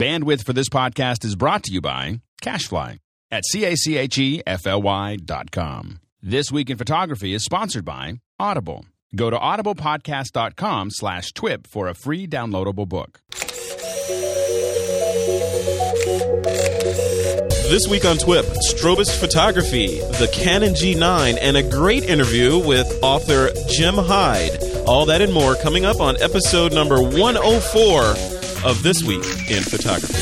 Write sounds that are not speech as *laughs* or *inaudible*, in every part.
Bandwidth for this podcast is brought to you by Cashfly at C-A-C-H-E-F-L-Y dot com. This Week in Photography is sponsored by Audible. Go to audiblepodcast.com slash twip for a free downloadable book. This week on TWIP, Strobist Photography, the Canon G9, and a great interview with author Jim Heid. All that and more coming up on episode number 104 of This Week in Photography.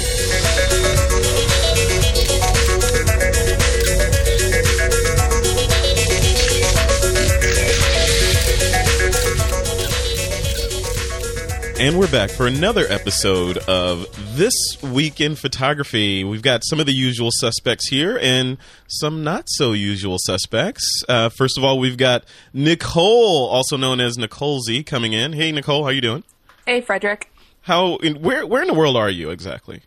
And we're back for another episode of This Week in Photography. We've got some of the usual suspects here and some not so usual suspects. Uh, first of all, we've got Nicole, also known as Nicole Z, coming in. Hey, Nicole, how you doing? Hey, Frederick. How? In, where? Where in the world are you exactly?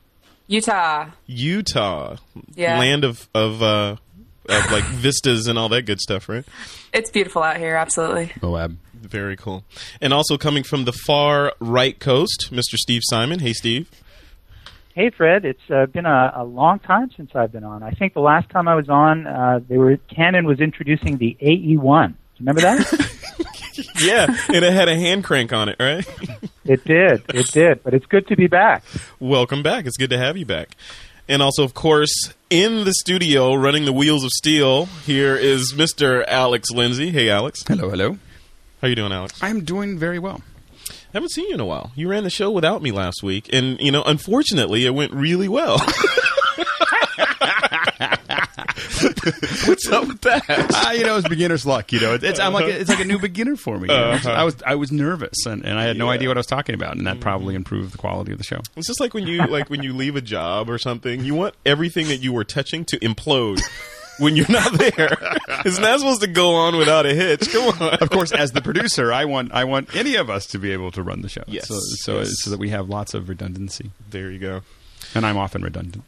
Utah. Utah, Yeah. land of of uh, of like vistas and all that good stuff, right? It's beautiful out here, absolutely. Moab. Very cool. And also coming from the far right coast, Mr. Steve Simon. Hey, Steve. Hey, Fred. It's uh, been a, a long time since I've been on. I think the last time I was on, uh, they were Canon was introducing the AE1. Do you remember that? *laughs* *laughs* Yeah, and it had a hand crank on it, right? it did. It did. But it's good to be back. Welcome back. It's good to have you back. And also, of course, in the studio, running the wheels of steel, here is Mr. Alex Lindsay. Hey, Alex. Hello, hello. How are you doing, Alex? I'm doing very well. I haven't seen you in a while. You ran the show without me last week, and you know, unfortunately, it went really well. *laughs* *laughs* What's up with that? Ah, you know, it's beginner's luck. You know, it's I'm like it's like a new beginner for me. Uh-huh. I was I was nervous and, and I had no Yeah. idea what I was talking about, and that probably improved the quality of the show. It's just like when you like when you leave a job or something. You want everything that you were touching to implode when you're not there. *laughs* It's not supposed to go on without a hitch. Come on. Of course, as the producer, I want I want any of us to be able to run the show. Yes, so so, yes. so that we have lots of redundancy, There you go. And I'm often redundant.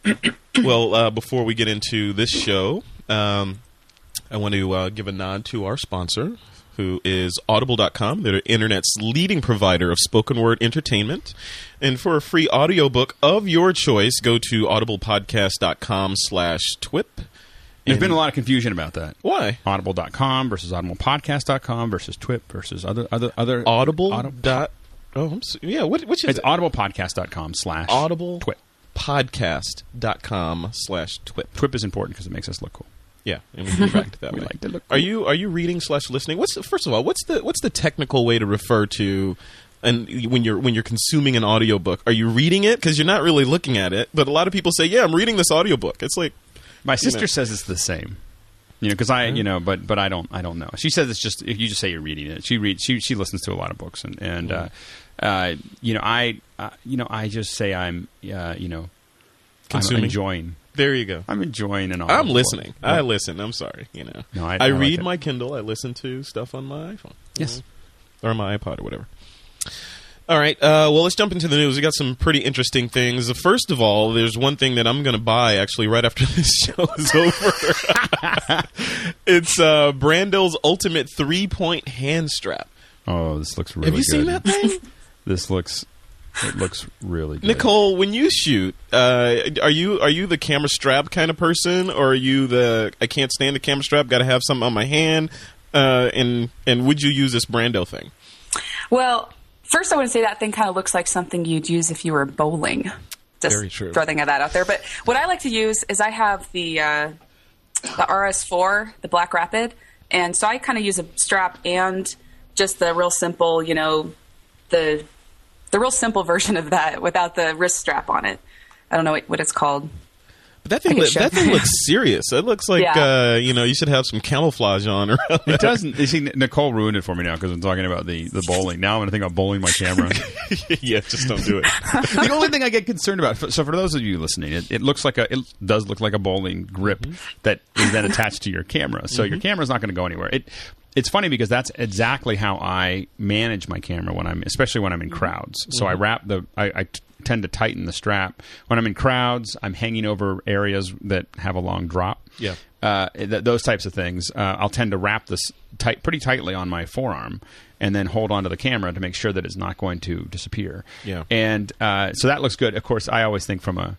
*clears throat* well, uh, before we get into this show, um, I want to uh, give a nod to our sponsor, who is Audible.com. They're the internet's leading provider of spoken word entertainment. And for a free audiobook of your choice, go to audiblepodcast.com slash twip. There's been a lot of confusion about that. Why? Audible.com versus audiblepodcast.com versus Twip versus other other other Audible Audible- dot. Oh, I'm so, yeah. What which is It's it? audiblepodcast.com slash Audible Twip. podcast.com slash twip. Twip is important because it makes us look cool. Yeah, and we direct that *laughs* We way. like to look Are you are you reading slash listening? What's the, first of all, what's the what's the technical way to refer to and when you're when you're consuming an audiobook? Are you reading it because you're not really looking at it? But a lot of people say, "Yeah, I'm reading this audiobook." It's like My sister know. says it's the same. You know, because I, you know, but but I don't, I don't know. She says it's just if you just say you're reading it. She reads, she she listens to a lot of books, and and uh, uh, you know, I, uh, you know, I just say I'm, uh, you know, Consuming. I'm enjoying, there you go. I'm enjoying an. I'm listening. I listen. I'm sorry. You know, No, I- I, I read it. my Kindle. I listen to stuff on my iPhone. Yes. or my iPod or whatever. All right. Uh, well, let's jump into the news. We got some pretty interesting things. First of all, there's one thing that I'm going to buy actually right after *laughs* this show is over. *laughs* it's uh, Brando's Ultimate Three Point Hand Strap. Oh, this looks really. Have you seen good. that thing? *laughs* This looks, it looks really good. Nicole, when you shoot, uh, are you are you the camera strap kind of person, or are you the I can't stand the camera strap, got to have something on my hand? Uh, and and would you use this Brando thing? Well, first I want to say that thing kind of looks like something you'd use if you were bowling. Just Very true. throwing that out there. But what I like to use is I have the uh, the RS4, the Black Rapid, and so I kind of use a strap and just the real simple, you know, the the real simple version of that without the wrist strap on it. I don't know what, what it's called. But that thing, I can look- show- that thing looks serious. It looks like Yeah. uh, you know you should have some camouflage on around. It doesn't. You see, Nicole ruined it for me now because I'm talking about the, the bowling. Now I'm going to think about bowling my camera. *laughs* yeah, just don't do it. *laughs* the only thing I get concerned about. So for those of you listening, it, it looks like a. It does look like a bowling grip that is then attached to your camera. So your camera's not going to go anywhere. It. It's funny because that's exactly how I manage my camera when I'm, especially when I'm in crowds. So I wrap the, I, I t- tend to tighten the strap. When I'm in crowds, I'm hanging over areas that have a long drop. Yeah. Uh, th- those types of things. Uh, I'll tend to wrap this tight, pretty tightly on my forearm, and then hold onto the camera to make sure that it's not going to disappear. Yeah. And uh, so that looks good. Of course, I always think from a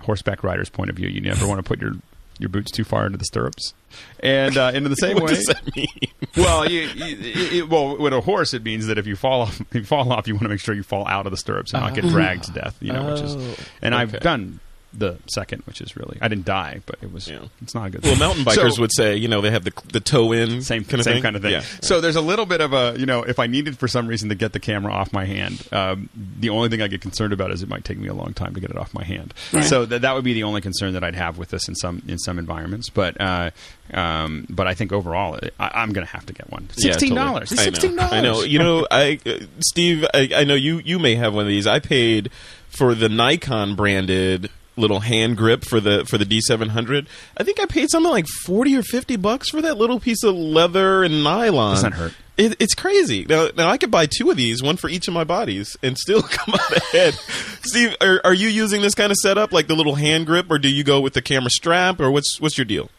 horseback rider's point of view, you never want to put your your boots too far into the stirrups. And uh, into the *laughs* same what way, does that mean? *laughs* well, you, you, it, well, with a horse, it means that if you fall off, *laughs* if you fall off, you want to make sure you fall out of the stirrups and not get dragged to death. You know, which Oh, is, and I've done the second, which is really, I didn't die, but it was, Yeah. it's not a good. Thing. Well, thing. mountain bikers So- would say, you know, they have the the toe in same kind of same thing. kind of thing. Yeah. So there's a little bit of a you know if I needed for some reason to get the camera off my hand, um, the only thing I get concerned about is it might take me a long time to get it off my hand. So that that would be the only concern that I'd have with this in some in some environments. But uh, um, but I think overall I, I'm going to have to get one. Sixteen dollars. I know. Sixteen dollars. I know. You know, I uh, Steve, I, I know you. You may have one of these. I paid for the Nikon branded little hand grip for the for the D700. I think I paid something like forty or fifty bucks for that little piece of leather and nylon. Doesn't hurt. It, it's crazy. Now, now I could buy two of these, one for each of my bodies, and still *laughs* come out ahead. Steve, are, are you using this kind of setup, like the little hand grip, or do you go with the camera strap, or what's what's your deal?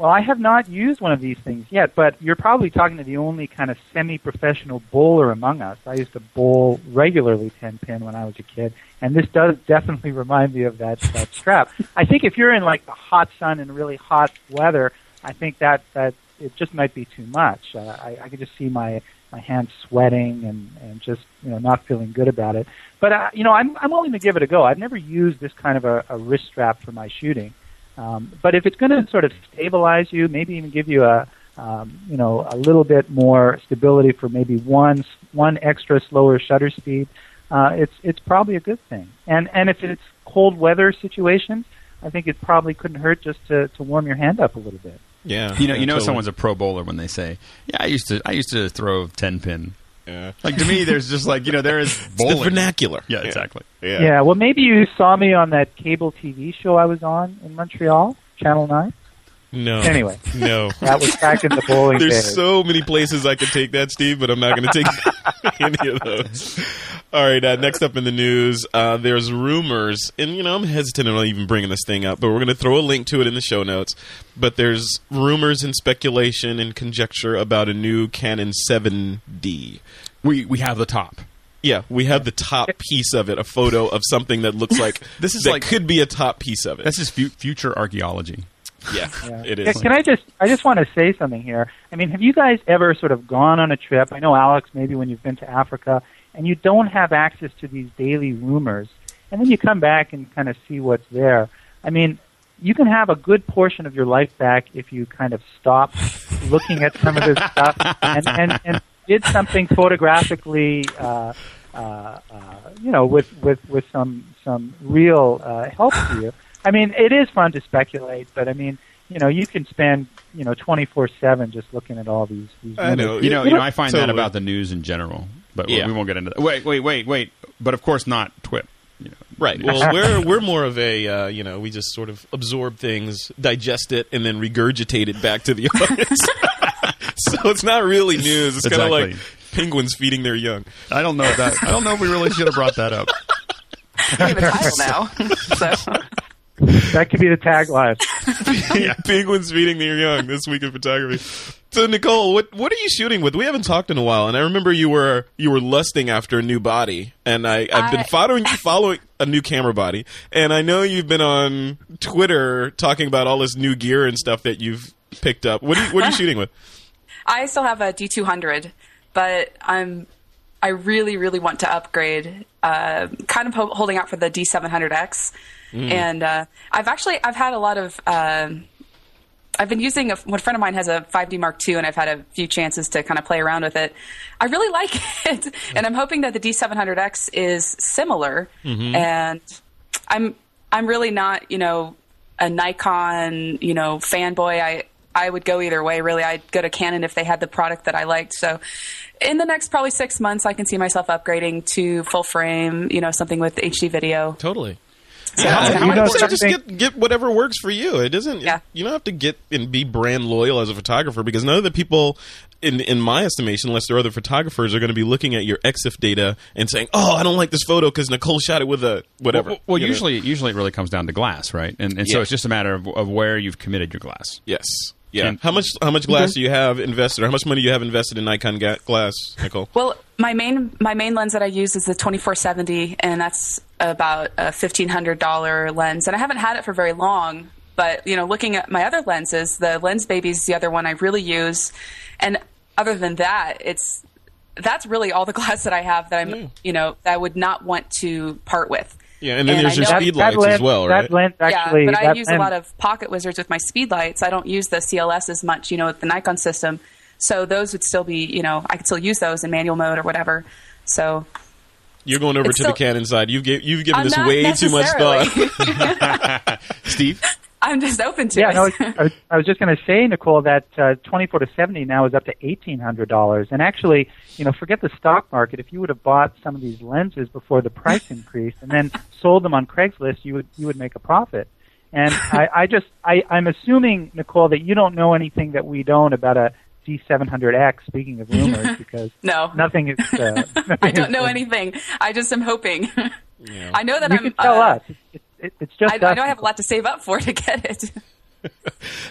Well, I have not used one of these things yet, but you're probably talking to the only kind of semi-professional bowler among us. I used to bowl regularly 10 pin when I was a kid, and this does definitely *laughs* remind me of that, that strap. I think if you're in like the hot sun and really hot weather, I think that, that it just might be too much. Uh, I, I could just see my, my hands sweating and, and just, you know, not feeling good about it. But, uh, you know, I'm, I'm willing to give it a go. I've never used this kind of a, a wrist strap for my shooting. Um, but if it's going to sort of stabilize you, maybe even give you a, um, you know, a little bit more stability for maybe one one extra slower shutter speed, uh, it's it's probably a good thing. And and if it's cold weather situations, I think it probably couldn't hurt just to, to warm your hand up a little bit. Yeah, You know, you know, totally. someone's a pro bowler when they say, "Yeah, I used to, I used to throw ten pin." Yeah. Like to me, there's just like you know, there is the vernacular. Yeah, exactly. Yeah. Yeah. Well, maybe you saw me on that cable TV show I was on in Montreal, Channel Nine. No. Anyway. No. That was back in the bowling There's days. so many places I could take that, Steve, but I'm not going to take *laughs* *laughs* *laughs* any of those. All right. Uh, next up in the news, uh, there's rumors, and you know I'm hesitant on even bringing this thing up, but we're going to throw a link to it in the show notes. But there's rumors and speculation and conjecture about a new Canon 7D. We we have the top. Yeah, we have the top piece of it, a photo of something that looks like *laughs* This is that like- could be a top piece of it. That's just fu- future archaeology. Yeah, Yeah. it Can- Can I just I just want to say something here. I mean, have you guys ever sort of gone on a trip? I know Alex, maybe when you've been to Africa, and you don't have access to these daily rumors, and then you come back and kind of see what's there. I mean, you can have a good portion of your life back if you kind of stop *laughs* looking at some of this stuff and and, and did something photographically. Uh, uh, uh, you know, with, with, with some some real uh, help to you. I mean, it is fun to speculate, but I mean, you know, you can spend you know twenty four seven just looking at all these. these I know. rumors. You know, you know, I find that about the news in general, but we- Yeah. we won't get into that. Wait, wait, wait, wait. But of course, not TWIP. You know, Right. Well, we're *laughs* we're more of a uh, you know we just sort of absorb things, digest it, and then regurgitate it back to the *laughs* audience. *laughs* so it's not really news. It's kind of like penguins feeding their young. I don't know if that. I don't know if we really should have brought that up. We have a title now. so That could be the tagline. *laughs* yeah, penguins feeding their young this week in photography. So Nicole, what what are you shooting with? We haven't talked in a while, and I remember you were you were lusting after a new body, and I I've been I- *laughs* following following a new camera body, and I know you've been on Twitter talking about all this new gear and stuff that you've picked up. What are you, what are you shooting with? *laughs* I still have a D200, but I'm I really really want to upgrade. Uh, kind of ho- holding out for the D700X, and uh, I've actually I've had a lot of. um I've been using a, one friend of mine has a 5D Mark II, and I've had a few chances to kind of play around with it. I really *laughs* like it, and I'm hoping that the D700X is similar. And I'm I'm really not you know a Nikon you know fanboy. I I would go either way. Really, I'd go to Canon if they had the product that I liked. So, in the next probably six months, I can see myself upgrading to full frame. You know, something with HD video. Totally. So Yeah, that's how kinda you know what I'm important to just get get whatever works for you. It doesn't. Yeah. You don't have to get and be brand loyal as a photographer because none of the people in in my estimation, unless there are other photographers, are going to be looking at your EXIF data and saying, "Oh, I don't like this photo because Nicole shot it with a whatever." Well, well you know? usually, usually it really comes down to glass, right? And, and so it's just a matter of, of where you've committed your glass. yes, yeah. And- how much how much glass do you have invested, or how much money do you have invested in Nikon ga- glass, Nicole? Well, my main my main lens that I use is the 2470, and that's about a fifteen hundred dollar lens. And I haven't had it for very long, but you know, looking at my other lenses, the Lens Baby is the other one I really use. And other than that, it's that's really all the *laughs* glass that I have that I'm hmm. you know that I would not want to part with. Yeah, and then there's I your know- speed that lights as lens, well, right? That lens actually, yeah, but I that use a lot of pocket wizards with my speed lights. I don't use the CLS as much, you know, with the Nikon system. So those would still be, you know, I could still use those in manual mode or whatever. So You're going over It's to the Canon side. You've gi- you've given I'm this way too much thought. *laughs* *laughs* Steve? I'm just open to Yeah, it. no, I was, I was just going to say, Nicole, that uh, 24 to 70 now is up to $1,800. And actually, you know, forget the stock market. If you would have bought some of these lenses before the price *laughs* increased and then sold them on Craigslist, you would you would make a profit. And I, I just I, I'm assuming, Nicole, that you don't know anything that we don't about a D700X. Speaking of rumors, *laughs* because no, nothing is. Uh, *laughs* I don't know anything. I just am hoping. I know that You I'm. can tell uh, us. It's, it, it's just. I, us, I know I have a lot to save up for to get it. *laughs*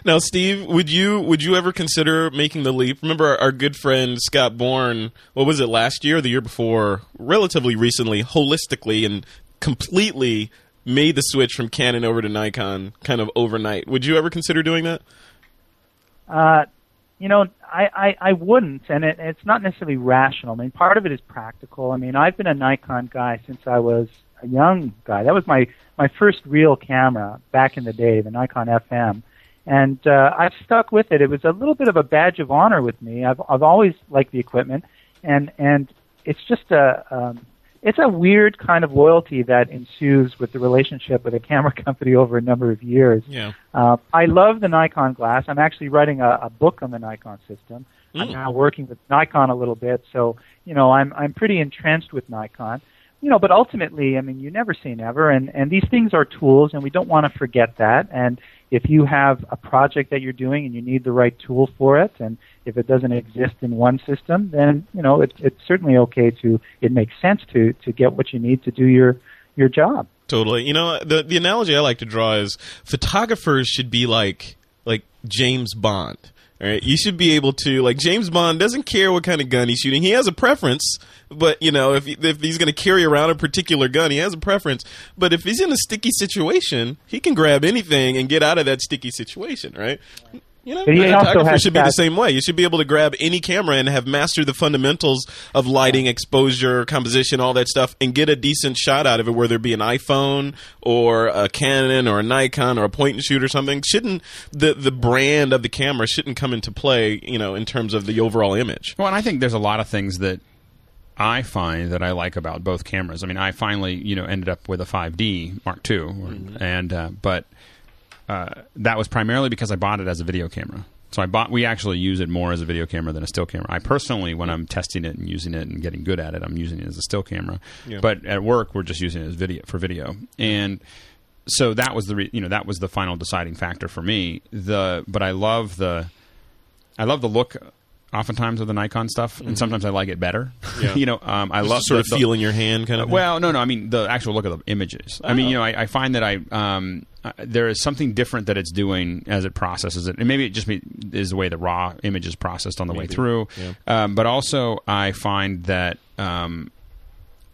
Now, Steve, would you would you ever consider making the leap? Remember our, our good friend Scott Bourne? What was it last year, or the year before? Relatively recently, holistically and completely made the switch from Canon over to Nikon, kind of overnight. Would you ever consider doing that? Uh, you know, I, I, I wouldn't, and it, it's not necessarily rational. I mean, part of it is practical. I mean, I've been a Nikon guy since I was a young guy. That was my my first real camera back in the day, the Nikon FM, and uh, I've stuck with it. It was a little bit of a badge of honor with me. I've I've always liked the equipment, and and it's just a um, it's a weird kind of loyalty that ensues with the relationship with a camera *laughs* company over a number of years. Yeah. Uh, I love the Nikon glass. I'm actually writing a, a book on the Nikon system. I'm Mm. now working with Nikon a little bit, so you know I'm I'm pretty entrenched with Nikon. You know, but ultimately, I mean, you never say never, and and these things are tools, and we don't want to forget that. And if you have a project that you're doing and you need the right tool for it, and if it doesn't exist in one system, then you know it, it's certainly okay to. It makes sense to to get what you need to do your your job. Totally. You know, the the analogy I like to draw is photographers should be like like James Bond. All right, you should be able to like James Bond doesn't care what kind of gun he's shooting. He has a preference, but you know if if he's going to carry around a particular gun, he has a preference. But if he's in a sticky situation, he can grab anything and get out of that sticky situation, right? You know, But he also photographer has should be the same way. You should be able to grab any camera and have mastered the fundamentals of lighting, exposure, composition, all that stuff, and get a decent shot out of it. Whether it be an iPhone or a Canon or a Nikon or a point and shoot or something, shouldn't the the brand of the camera shouldn't come into play? You know, in terms of the overall image. Well, and I think there's a lot of things that I find that I like about both cameras. I mean, I finally, you know, ended up with a 5D Mark II, or, and uh, but uh, that was primarily because I bought it as a video camera. So I bought. We actually use it more as a video camera than a still camera. I personally, when I'm testing it and using it and getting good at it, I'm using it as a still camera. Yeah. But at work, we're just using it as video for video. And so that was the re- you know that was the final deciding factor for me. The but I love the I love the look. Oftentimes of the Nikon stuff, and sometimes I like it better. Yeah. *laughs* you know, um, I Just love sort the- of the- feeling your hand, kind of. thing? well, no, no. I mean the actual look of the images. I mean, Oh. you know, I, I find that I um, uh, there is something different that it's doing as it processes it, and maybe it just me, is the way the raw image is processed on the way through. Yeah. Um, but also, I find that um,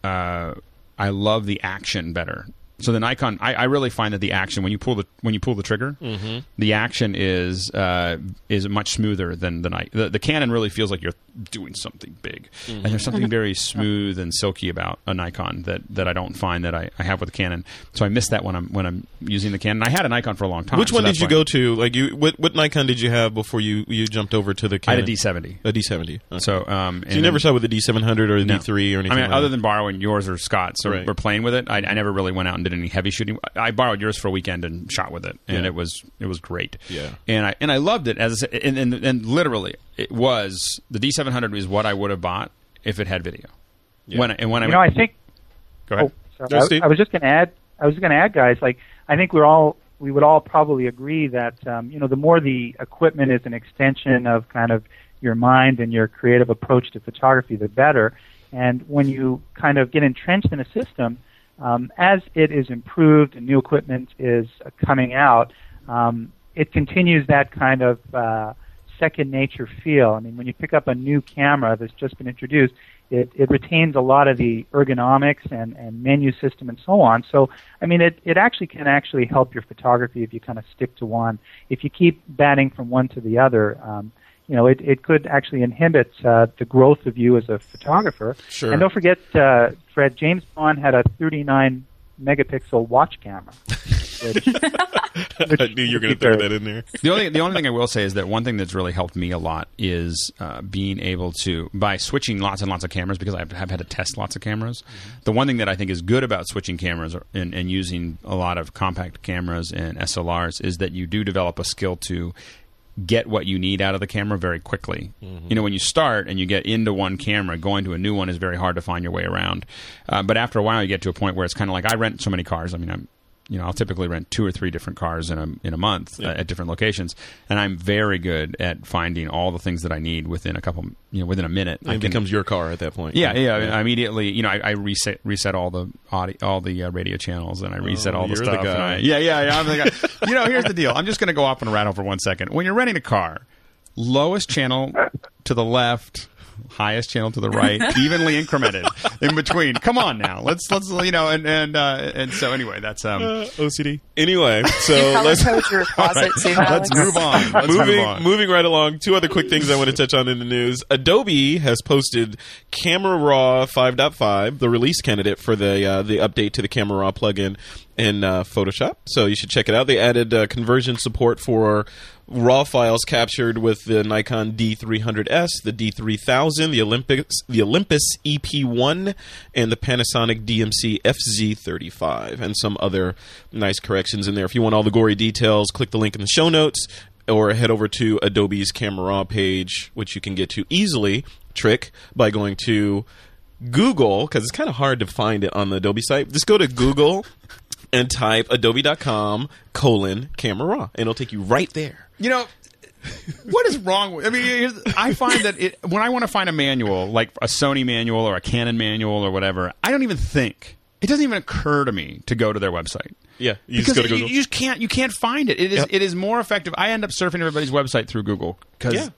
uh, I love the action better. So the Nikon, I, I really find that the action when you pull the when you pull the trigger, Mm-hmm. the action is uh, is much smoother than the Nikon. The, the Canon really feels like you're doing something big, and there's something very *laughs* smooth and silky about a Nikon that, that I don't find that I, I have with the Canon. So I miss that when I'm when I'm using the Canon. I had a Nikon for a long time. Which so one did you why- go to? Like you, what what Nikon did you have before you you jumped over to the Canon? I had a D70. A D seventy. So, So um, you never shot with the D seven hundred or the No. D three or anything. I mean, like other that? than borrowing yours or Scott's, or Right. we're playing with it. I, I never really went out and did any heavy shooting. I borrowed yours for a weekend and shot with it, and Yeah. it was it was great. Yeah. and I and I loved it as I said, and, and and literally it was the D seven hundred is what I would have bought if it had video. Yeah. When I- and when I know, I think go ahead. Oh, sorry. Go, I, I was just going to add. I was going to add, guys. Like, I think we're all we would all probably agree that um, you know the more the equipment is an extension of kind of your mind and your creative approach to photography, the better. And when you kind of get entrenched in a system, um, as it is improved and new equipment is coming out, um, it continues that kind of uh, second nature feel. I mean, when you pick up a new camera that's just been introduced, it, it retains a lot of the ergonomics and, and menu system and so on. So, I mean, it, it actually can actually help your photography if you kind of stick to one. If you keep batting from one to the other, um, you know, it, it could actually inhibit uh, the growth of you as a photographer. Sure. And don't forget, uh, Fred, James Bond had a 39 megapixel watch camera. Which, *laughs* I knew you were going to throw that in there. The only the only thing I will say is that one thing that's really helped me a lot is uh, being able to by switching lots and lots of cameras because I have had to test lots of cameras. Mm-hmm. The one thing that I think is good about switching cameras and, and using a lot of compact cameras and SLRs is that you do develop a skill to get what you need out of the camera very quickly. Mm-hmm. You know, when you start and you get into one camera, going to a new one is very hard to find your way around. Uh, but after a while, you get to a point where it's kind of like I rent so many cars. I mean, I'm you know, I'll typically rent two or three different cars in a in a month yeah. uh, at different locations, and I'm very good at finding all the things that I need within a couple, you know, within a minute. And it can, becomes your car at that point. Yeah, yeah. yeah. I immediately, you know, I, I, reset reset all the audio, all the uh, radio channels, and I reset oh, all the stuff. The I, yeah, yeah, yeah. I'm the guy. you know, here's the deal. I'm just going to go off and rattle for one second. When you're renting a car, lowest channel to the left highest channel to the right, *laughs* evenly incremented in between. Come on now, let's let's you know, and and uh, and so anyway, that's um, uh, OCD. Anyway, so let's your *laughs* closet right. Let's move on. Let's moving move on. moving right along. Two other quick things I want to touch on in the news. Adobe has posted Camera Raw 5.5, the release candidate for the uh, the update to the Camera Raw plugin in uh, Photoshop. So you should check it out. They added uh, conversion support for raw files captured with the Nikon D300S, the D3000, the Olympus, the Olympus EP1, and the Panasonic DMC FZ35, and some other nice corrections in there. If you want all the gory details, click the link in the show notes or head over to Adobe's Camera Raw page, which you can get to easily. Trick by going to Google because it's kind of hard to find it on the Adobe site. Just go to Google and type adobe.com colon camera raw and it'll take you right there you know what is wrong with i mean i find that it, when i want to find a manual like a sony manual or a canon manual or whatever i don't even think it doesn't even occur to me to go to their website yeah, you because just, you, you, just can't you can't find it. It is yep. it is more effective. I end up surfing everybody's website through Google because yeah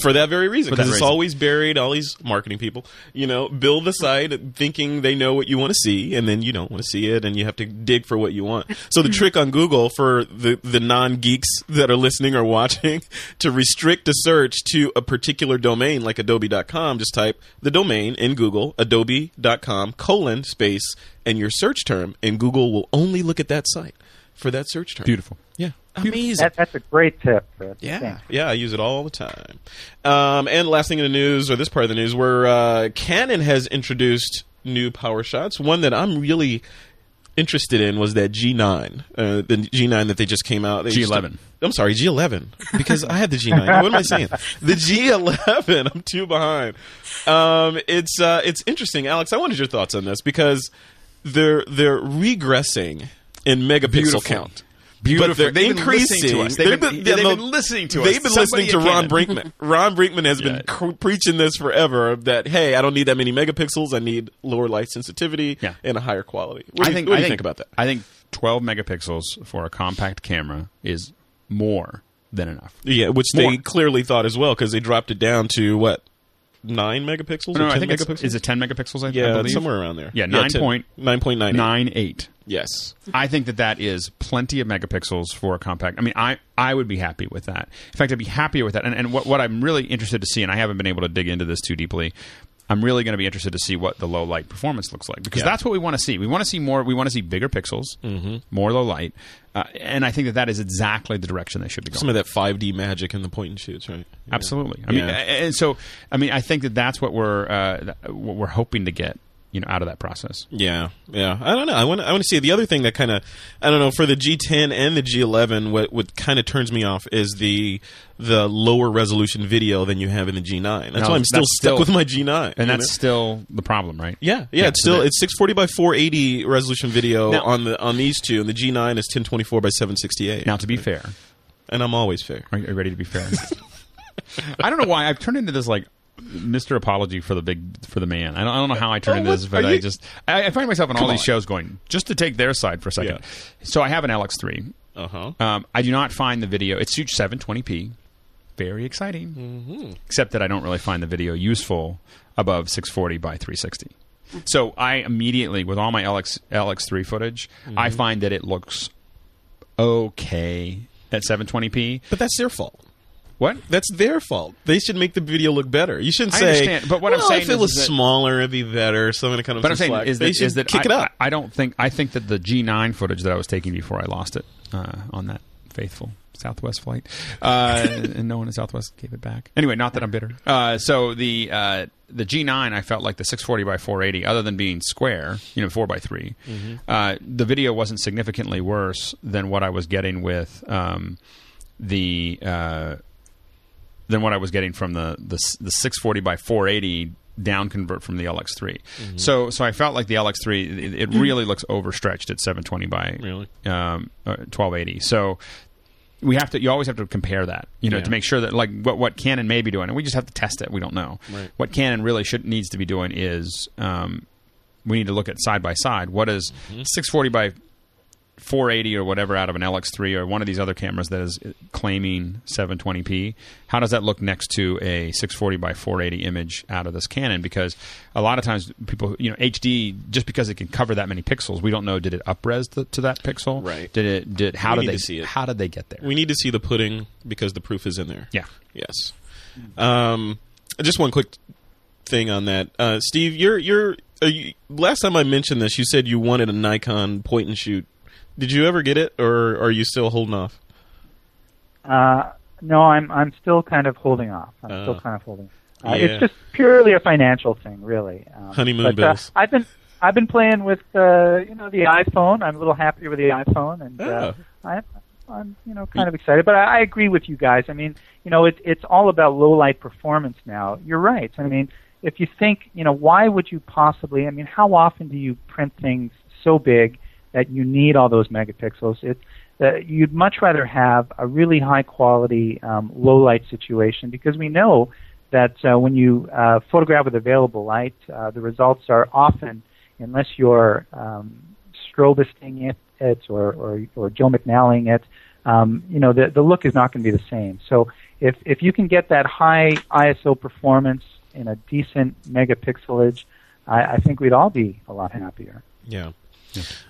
for that very reason because it's reason. always buried all these marketing people you know build the site thinking they know what you want to see and then you don't want to see it and you have to dig for what you want so the trick on google for the, the non-geeks that are listening or watching *laughs* to restrict a search to a particular domain like adobe.com just type the domain in google adobe.com colon space and your search term and google will only look at that site for that search term beautiful yeah Amazing. That, that's a great tip. Yeah, yeah, I use it all the time. Um, and last thing in the news, or this part of the news, where uh, Canon has introduced new power shots. One that I'm really interested in was that G9, uh, the G9 that they just came out. They G11. To, I'm sorry, G11, because I had the G9. what am I saying? The G11. I'm too behind. Um, it's uh, it's interesting, Alex. I wanted your thoughts on this because they're they're regressing in megapixel Beautiful. count. Beautiful. But they're increasing. They've, they've, been, they've been, listening to us. They've been Somebody listening to Ron Brinkman. *laughs* Ron Brinkman has been yeah. preaching this forever. That hey, I don't need that many megapixels. I need lower light sensitivity yeah. and a higher quality. What do you, think, what do you think, think about that? I think 12 megapixels for a compact camera is more than enough. Yeah, which more. they clearly thought as well because they dropped it down to what nine megapixels. No, no, I think megapixels? is it ten megapixels? I, yeah, I believe somewhere around there. Yeah, nine yeah, point nine point nine nine eight. Yes, I think that that is plenty of megapixels for a compact. I mean, I I would be happy with that. In fact, I'd be happier with that. And, and what what I'm really interested to see, and I haven't been able to dig into this too deeply, I'm really going to be interested to see what the low light performance looks like because yeah. that's what we want to see. We want to see more. We want to see bigger pixels, mm-hmm. more low light, uh, and I think that that is exactly the direction they should be going. Some of that 5D magic in the point and shoots, right? Yeah. Absolutely. I yeah. mean, and so I mean, I think that that's what we're uh, what we're hoping to get you know out of that process. Yeah, yeah. I don't know. I want I want to see the other thing that kind of I don't know for the G10 and the G11. What what kind of turns me off is the the lower resolution video than you have in the G9. That's no, why I'm still stuck still, with my G9. And that's know? still the problem, right? Yeah, yeah. yeah it's still it's 640 by 480 resolution video now, on the on these two, and the G9 is 1024 by 768. Now, to be fair, and I'm always fair. Are you ready to be fair? *laughs* I don't know why I've turned into this like Mr. Apology for the big for the man. I don't, I don't know how I turned Oh, into this, but I just I, I find myself on all Come these on. shows going just to take their side for a second. Yeah. So I have an LX3. Uh huh. Um, I do not find the video. It's shoots 720p. Very exciting. Mm-hmm. Except that I don't really find the video useful above 640 by 360. So I immediately, with all my LX LX3 footage, Mm-hmm. I find that it looks okay at 720p. But that's their fault. What? That's their fault. They should make the video look better. You shouldn't I say. understand, but what I'm "Well, saying if it is was that- smaller, it'd be better. So I'm going to kind of. But I'm saying slack. is that, should kick I, it up. I, I don't think I think that the G9 footage that I was taking before I lost it uh, on that faithful Southwest flight, uh, *laughs* and no one in Southwest gave it back. Anyway, not that I'm bitter. Uh, so the uh, the G9, I felt like the 640 by 480, other than being square, you know, four by 3 Mm-hmm. uh, the video wasn't significantly worse than what I was getting with um, the. Uh, than what I was getting from the the, the 640 by 480 down convert from the LX3. Mm-hmm. So so I felt like the LX3 it, it really looks overstretched at 720 by Really? um, uh, 1280. So we have to you always have to compare that you know Yeah. to make sure that like what what Canon may be doing and we just have to test it we don't know Right. what Canon really should needs to be doing is um, we need to look at side by side what is Mm-hmm. 640 by 480 or whatever out of an LX3 or one of these other cameras that is claiming 720p. How does that look next to a 640 by 480 image out of this Canon? Because a lot of times people, you know, HD just because it can cover that many pixels, we don't know did it upres the, to that pixel? Right. Did it? Did how We did they see it. How did they get there? We need to see the pudding because the proof is in there. yeah. Yes. Um, just one quick thing on that, uh, Steve. You're you're are you, last time I mentioned this, you said you wanted a Nikon point and shoot. Did you ever get it, or are you still holding off? Uh, no, I'm I'm still kind of holding off. I'm Uh, still kind of holding. Uh, yeah. It's just purely a financial thing, really. Um, Honeymoon but, uh, bills. I've been I've been playing with uh, you know the iPhone. I'm a little happier with the iPhone, and uh, Oh. I, I'm you know kind of excited. But I, I agree with you guys. I mean, you know, it, it's all about low light performance now. You're right. I mean, if you think, you know, why would you possibly? I mean, how often do you print things so big that you need all those megapixels? It uh, you'd much rather have a really high quality um, low light situation because we know that uh, when you uh, photograph with available light, uh, the results are often, unless you're um, strobisting it, it or, or, or Joe McNallying it, um, you know, the, the look is not going to be the same. So if, if you can get that high ISO performance in a decent megapixelage, I, I think we'd all be a lot happier. Yeah.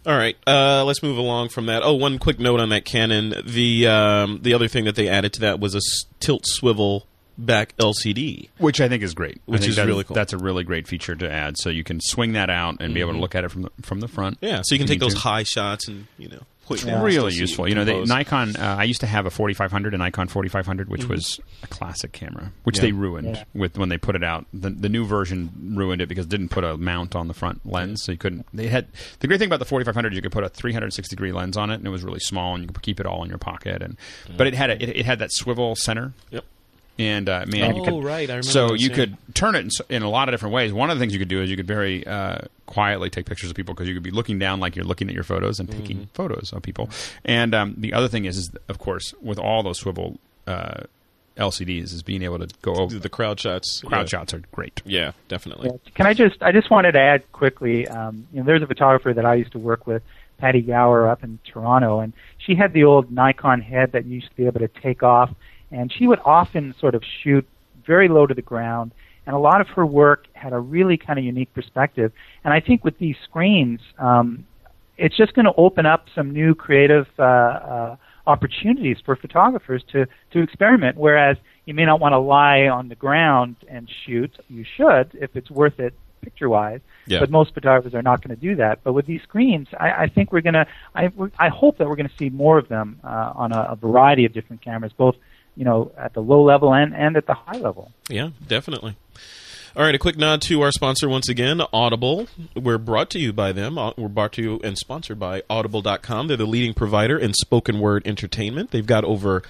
All right. Uh, let's move along from that. Oh, one quick note on that Canon. The um, the other thing that they added to that was a s- tilt swivel back LCD. Which I think is great. Which is that- really cool. That's a really great feature to add, so you can swing that out and be able to look at it from the, from the front. Yeah, so you can take those to. high shots and you know point Yeah. really useful. You know, the. Nikon. Uh, I used to have a 4500, a Nikon 4500, which was a classic camera, which Mm-hmm. Yeah. they ruined Yeah. with when they put it out. The, the new version ruined it because it didn't put a mount on the front lens, so you couldn't. They had the great thing about the 4500 is you could put a 360 degree lens on it, and it was really small, and you could keep it all in your pocket. And but it had a, it, it had that swivel center. Yep. And uh, man, you Oh, could, right, I remember So you could turn it in, in a lot of different ways. One of the things you could do is you could very uh, quietly take pictures of people because you could be looking down like you're looking at your photos and taking Mm-hmm. photos of people. And um, the other thing is, is of course, with all those swivel uh, LCDs, is being able to go over the crowd shots. crowd yeah. shots are great. Yeah, definitely. Yeah. Can I just? I just wanted to add quickly. Um, you know, there's a photographer that I used to work with, Patti Gower, up in Toronto, and she had the old Nikon head that you used to be able to take off, and she would often sort of shoot very low to the ground. And a lot of her work had a really kind of unique perspective. And I think with these screens, um, it's just going to open up some new creative uh, uh, opportunities for photographers to to experiment. Whereas you may not want to lie on the ground and shoot. You should if it's worth it picture wise. Yeah. But most photographers are not going to do that. But with these screens, I, I think we're going to. I I hope that we're going to see more of them uh, on a, a variety of different cameras, both you know at the low level and and at the high level. Yeah, definitely. All right, a quick nod to our sponsor once again, Audible. We're brought to you by them. We're brought to you and sponsored by Audible.com. They're the leading provider in spoken word entertainment. They've got over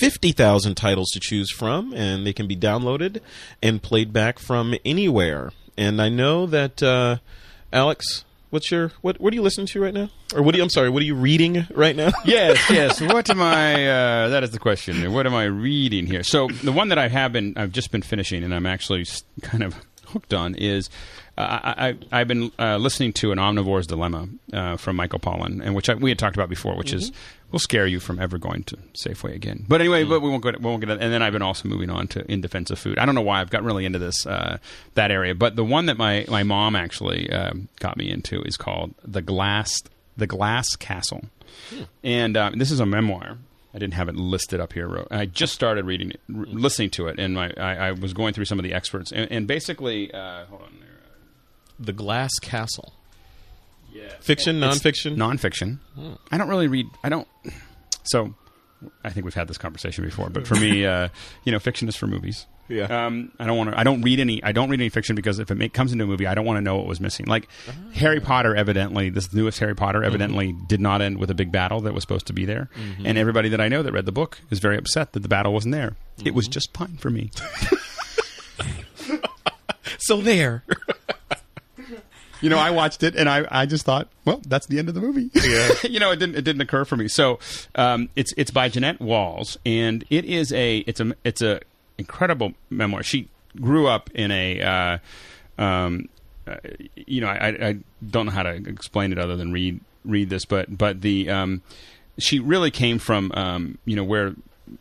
50,000 titles to choose from, and they can be downloaded and played back from anywhere. And I know that, uh, Alex, What's your what? What are you listening to right now? Or what? Are you, I'm sorry. What are you reading right now? *laughs* yes, yes. *laughs* What am I? Uh, that is the question. What am I reading here? So the one that I have been, I've just been finishing, and I'm actually kind of *laughs* hooked on is. Uh, I, I, I've been uh, listening to an omnivore's dilemma uh, from Michael Pollan, and which I, we had talked about before, which is will scare you from ever going to Safeway again. But anyway, but we won't go. We won't get. And then I've been also moving on to in defense of food. I don't know why I've gotten really into this uh, that area, but the one that my my mom actually um, got me into is called the glass the glass castle, and um, this is a memoir. I didn't have it listed up here. I just started reading it, r- listening to it, and my I, I was going through some of the experts, and, and basically, uh, hold on there. The Glass Castle. Yeah. Fiction, nonfiction. Nonfiction. I don't really read. I don't. So, I think we've had this conversation before, but for me, *laughs* uh, you know, fiction is for movies. Yeah. Um, I don't want to. I don't read any. I don't read any fiction because if it make, comes into a movie, I don't want to know what was missing. Like Ah. Harry Potter, evidently, this newest Harry Potter, Mm-hmm. evidently did not end with a big battle that was supposed to be there, and everybody that I know that read the book is very upset that the battle wasn't there. It Mm-hmm. was just fine for me. *laughs* *laughs* so there. You know, I watched it and I, I just thought, well, that's the end of the movie. *laughs* Yeah. *laughs* you know, it didn't it didn't occur for me. So um, it's it's by Jeannette Walls, and it is a it's a it's a incredible memoir. She grew up in a. Uh, um, uh, you know, I, I don't know how to explain it other than read read this, but but the um, she really came from um, you know where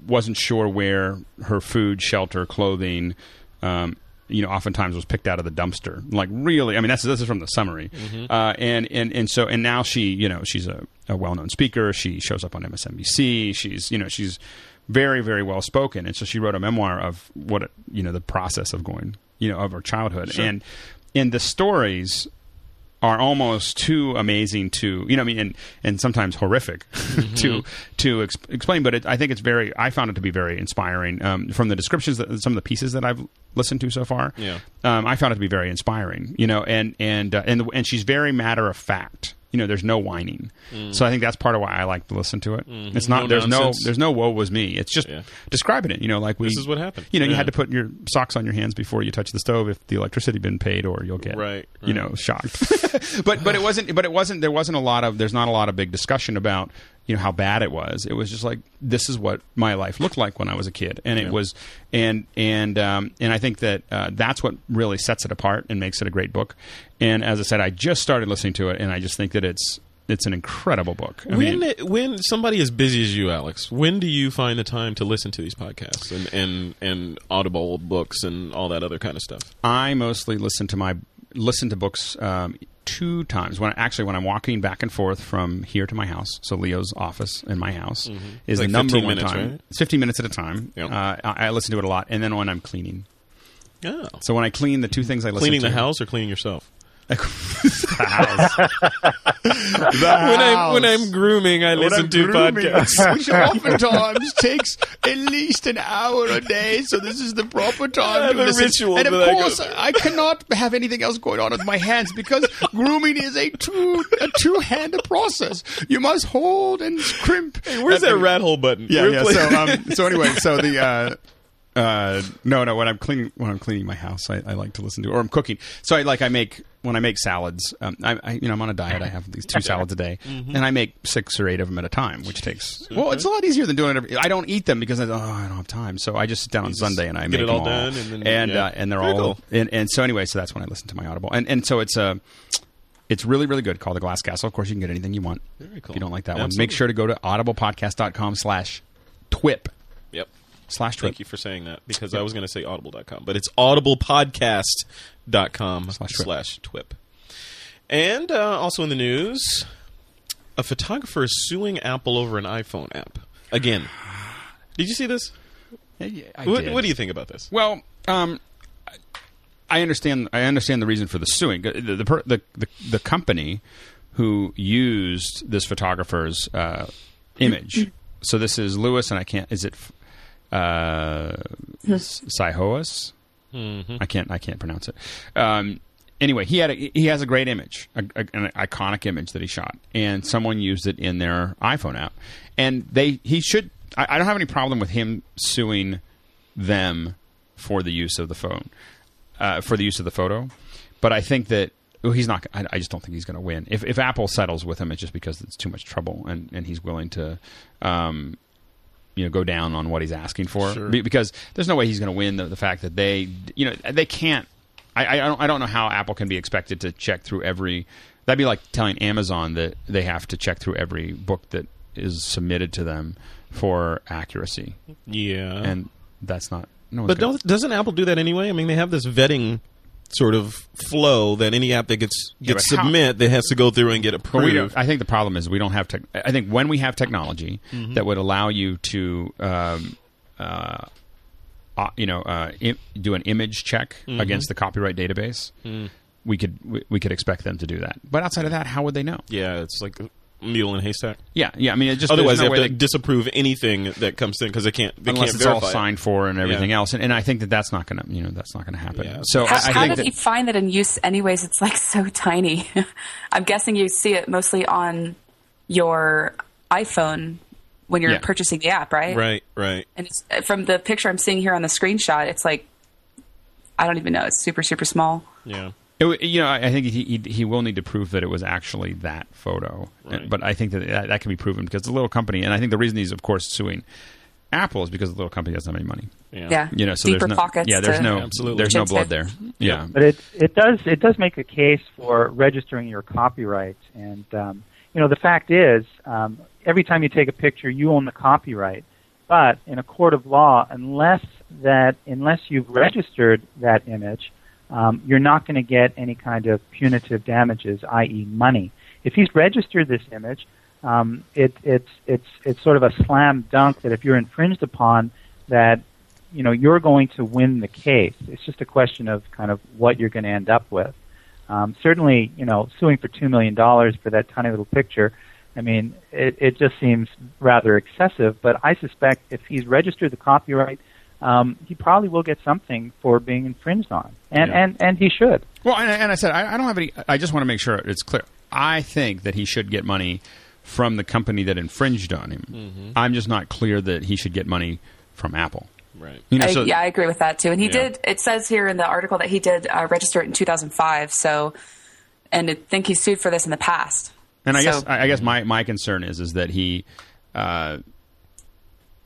wasn't sure where her food, shelter, clothing, um, you know, oftentimes was picked out of the dumpster. Like really, I mean, that's this is from the summary, uh, and and and so and now she, you know, she's a, a well known speaker. She shows up on MSNBC. She's you know she's very very well spoken, and so she wrote a memoir of what it- you know the process of going you know of her childhood. And and the stories are almost too amazing to you know I mean and and sometimes horrific *laughs* to to ex- explain. But it, I think it's very I found it to be very inspiring. Um, from the descriptions that some of the pieces that I've listened to so far Yeah. um, I found it to be very inspiring you know and and uh, and and she's very matter of fact. You know there's no whining. So I think that's part of why I like to listen to it. It's not No there's nonsense. no there's no woe was me. It's just Yeah. describing it you know like we This is what happened. you know you had to put your socks on your hands before you touch the stove if the electricity been paid or you'll get Right, you know shocked. *laughs* But but it wasn't but it wasn't there wasn't a lot of there's not a lot of big discussion about you know how bad it was it was just like this is what my life looked like when I was a kid and it Yeah. was and and um, and I think that uh, that's what really sets it apart and makes it a great book and as I said I just started listening to it and I just think that it's it's an incredible book I when mean, when somebody as busy as you, Alex, when do you find the time to listen to these podcasts and and, and Audible books and all that other kind of stuff? I mostly listen to my listen to books um, two times. When actually when I'm walking back and forth from here to my house, so Leo's office and my house is Like the number 15 one minutes, time. right? It's 15 minutes at a time. Yep. Uh, I, I listen to it a lot, and then when I'm cleaning. Oh. So when I clean, the two things I listen Cleaning to Cleaning the house or cleaning yourself? *laughs* When I'm when I'm grooming, I listen to podcasts. *laughs* which oftentimes *laughs* takes at least an hour a day. So this is the proper time to listen. ritual and of that I course. I, cannot have anything else going on with my hands because grooming is a two a two hand process. You must hold and crimp. Where's that Uh, rat hole button? Yeah, We're yeah. playing- So, um, so anyway, so the. Uh, uh, no, no. When I'm cleaning, when I'm cleaning my house, I, I like to listen to, or I'm cooking. So I like I make when I make salads. Um, I, I you know I'm on a diet. I have these two *laughs* salads a day, Mm-hmm. and I make six or eight of them at a time, which takes well, it's a lot easier than doing it. Every, I don't eat them because I, oh, I don't have time. So I just sit down on Sunday and I make it all them all done and then- and yeah. uh, and they're Very all cool. and, and so anyway, so that's when I listen to my Audible, and and so it's a. It's really, really good. Called The Glass Castle. Of course, you can get anything you want. Very cool. If you don't like that one, make sure to go to audiblepodcast.com slash twip. Slash twip. Thank you for saying that because I was going to say audible.com, but it's audiblepodcast.com Slash twip. slash twip. And uh, also in the news, a photographer is suing Apple over an iPhone app. Again. *sighs* Did you see this? Yeah, yeah, I What, what do you think about this? Well, um, I understand. I understand the reason for the suing. The the the, the, the company who used this photographer's uh, image. *clears throat* So this is Louis, and I can't. Is it uh, Sihoas? *laughs* I can't. I can't pronounce it. Um, anyway, he had a, he has a great image, a, a- an iconic image that he shot, and someone used it in their iPhone app, and they he should. I, I don't have any problem with him suing them for the use of the phone, uh, for the use of the photo, but I think that well, he's not. I, I just don't think he's going to win. If if Apple settles with him, it's just because it's too much trouble, and and he's willing to. Um, you know, go down on what he's asking for Sure. Be- because there's no way he's going to win the, the fact that they, you know, they can't. I, I don't. I don't know how Apple can be expected to check through every. That'd be like telling Amazon that they have to check through every book that is submitted to them for accuracy, Yeah. and that's not. No, but don't, doesn't Apple do that anyway? I mean, they have this vetting sort of flow that any app that gets Yeah, gets but how- submit that has to go through and get approved. I think the problem is we don't have tech. I think when we have technology Mm-hmm. that would allow you to, um, uh, uh, you know, uh, Im- do an image check Mm-hmm. against the copyright database, Mm. we could we, we could expect them to do that. But outside of that, how would they know? yeah, it's like mule in a haystack. Yeah, yeah. I mean, it just Otherwise, no they have way to they- disapprove anything that comes in because they can't. They unless can't it's verify all it. signed for and everything Yeah. else. And, and I think that that's not going to you know that's not going to happen. Yeah. So How, I, I how think did that, you find that in use? Anyways, it's like so tiny. *laughs* I'm guessing you see it mostly on your iPhone when you're Yeah. purchasing the app, right? Right, right. And it's, uh, from the picture I'm seeing here on the screenshot, it's like I don't even know. It's super super small. Yeah. It you know, I I think he, he he will need to prove that it was actually that photo, Right. but I think that, that that can be proven because the little company, and I think the reason he's of course suing Apple is because the little company doesn't have any money. Yeah. Yeah, You know, so deeper there's no, pockets. yeah, there's to- no Absolutely. there's no blood in. there. Yeah, But it it does it does make a case for registering your copyright, and um, you know the fact is, um, every time you take a picture, you own the copyright. But in a court of law, unless that unless you've registered that image, um, you're not going to get any kind of punitive damages, i.e., money. If he's registered this image, um, it, it's it's it's sort of a slam dunk that if you're infringed upon, that you know you're going to win the case. It's just a question of kind of what you're going to end up with. Um, certainly, you know, suing for two million dollars for that tiny little picture. I mean, it, it just seems rather excessive. But I suspect if he's registered the copyright, um, he probably will get something for being infringed on, and Yeah. and and he should. Well, and, and I said I, I don't have any. I just want to make sure it's clear. I think that he should get money from the company that infringed on him. Mm-hmm. I'm just not clear that he should get money from Apple. Right. You know, I, so yeah, I agree with that too. And he Yeah. did. It says here in the article that he did uh, register it in 2005. So, and I think he sued for this in the past. And I So- guess I I guess my, my concern is is that he, uh,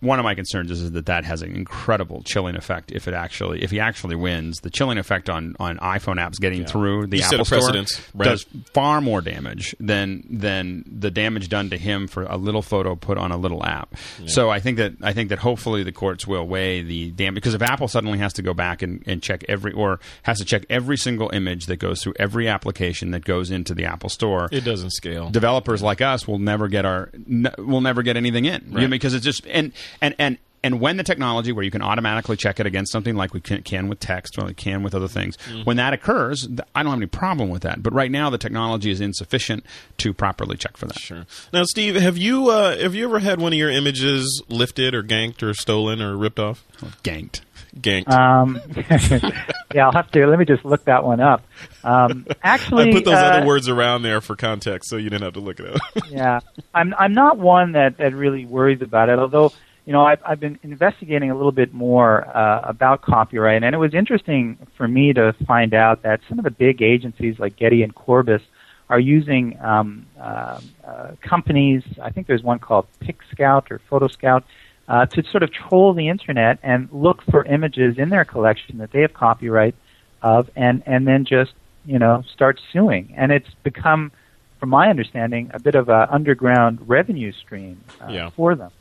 one of my concerns is, is that that has an incredible chilling effect if it actually if he actually wins. The chilling effect on, on iPhone apps getting through the You Apple Store right. does far more damage than than the damage done to him for a little photo put on a little app. So I think that I think that hopefully the courts will weigh the damage because if Apple suddenly has to go back and, and check every or has to check every single image that goes through every application that goes into the Apple Store, It doesn't scale. developers like us will never get our n- will never get anything in You know, because it's just and and and and when the technology where you can automatically check it against something like we can, can with text or we can with other things Mm-hmm. when that occurs i don't have any problem with that but right now the technology is insufficient to properly check for that Sure. Now, Steve, have you uh, have you ever had one of your images lifted or ganked or stolen or ripped off? ganked Ganked. Um, *laughs* yeah, I'll have to. Let me just look that one up. Um, *laughs* actually, I put those uh, other words around there for context, so you didn't have to look it up. yeah, I'm I'm not one that that really worries about it. Although, you know, I've I've been investigating a little bit more uh, about copyright, and it was interesting for me to find out that some of the big agencies like Getty and Corbis are using um, uh, uh, companies. I think there's one called PicScout or PhotoScout. Uh, to sort of troll the internet and look for images in their collection that they have copyright of, and and then just you know start suing. And it's become from my understanding, a bit of an underground revenue stream uh, Yeah. for them.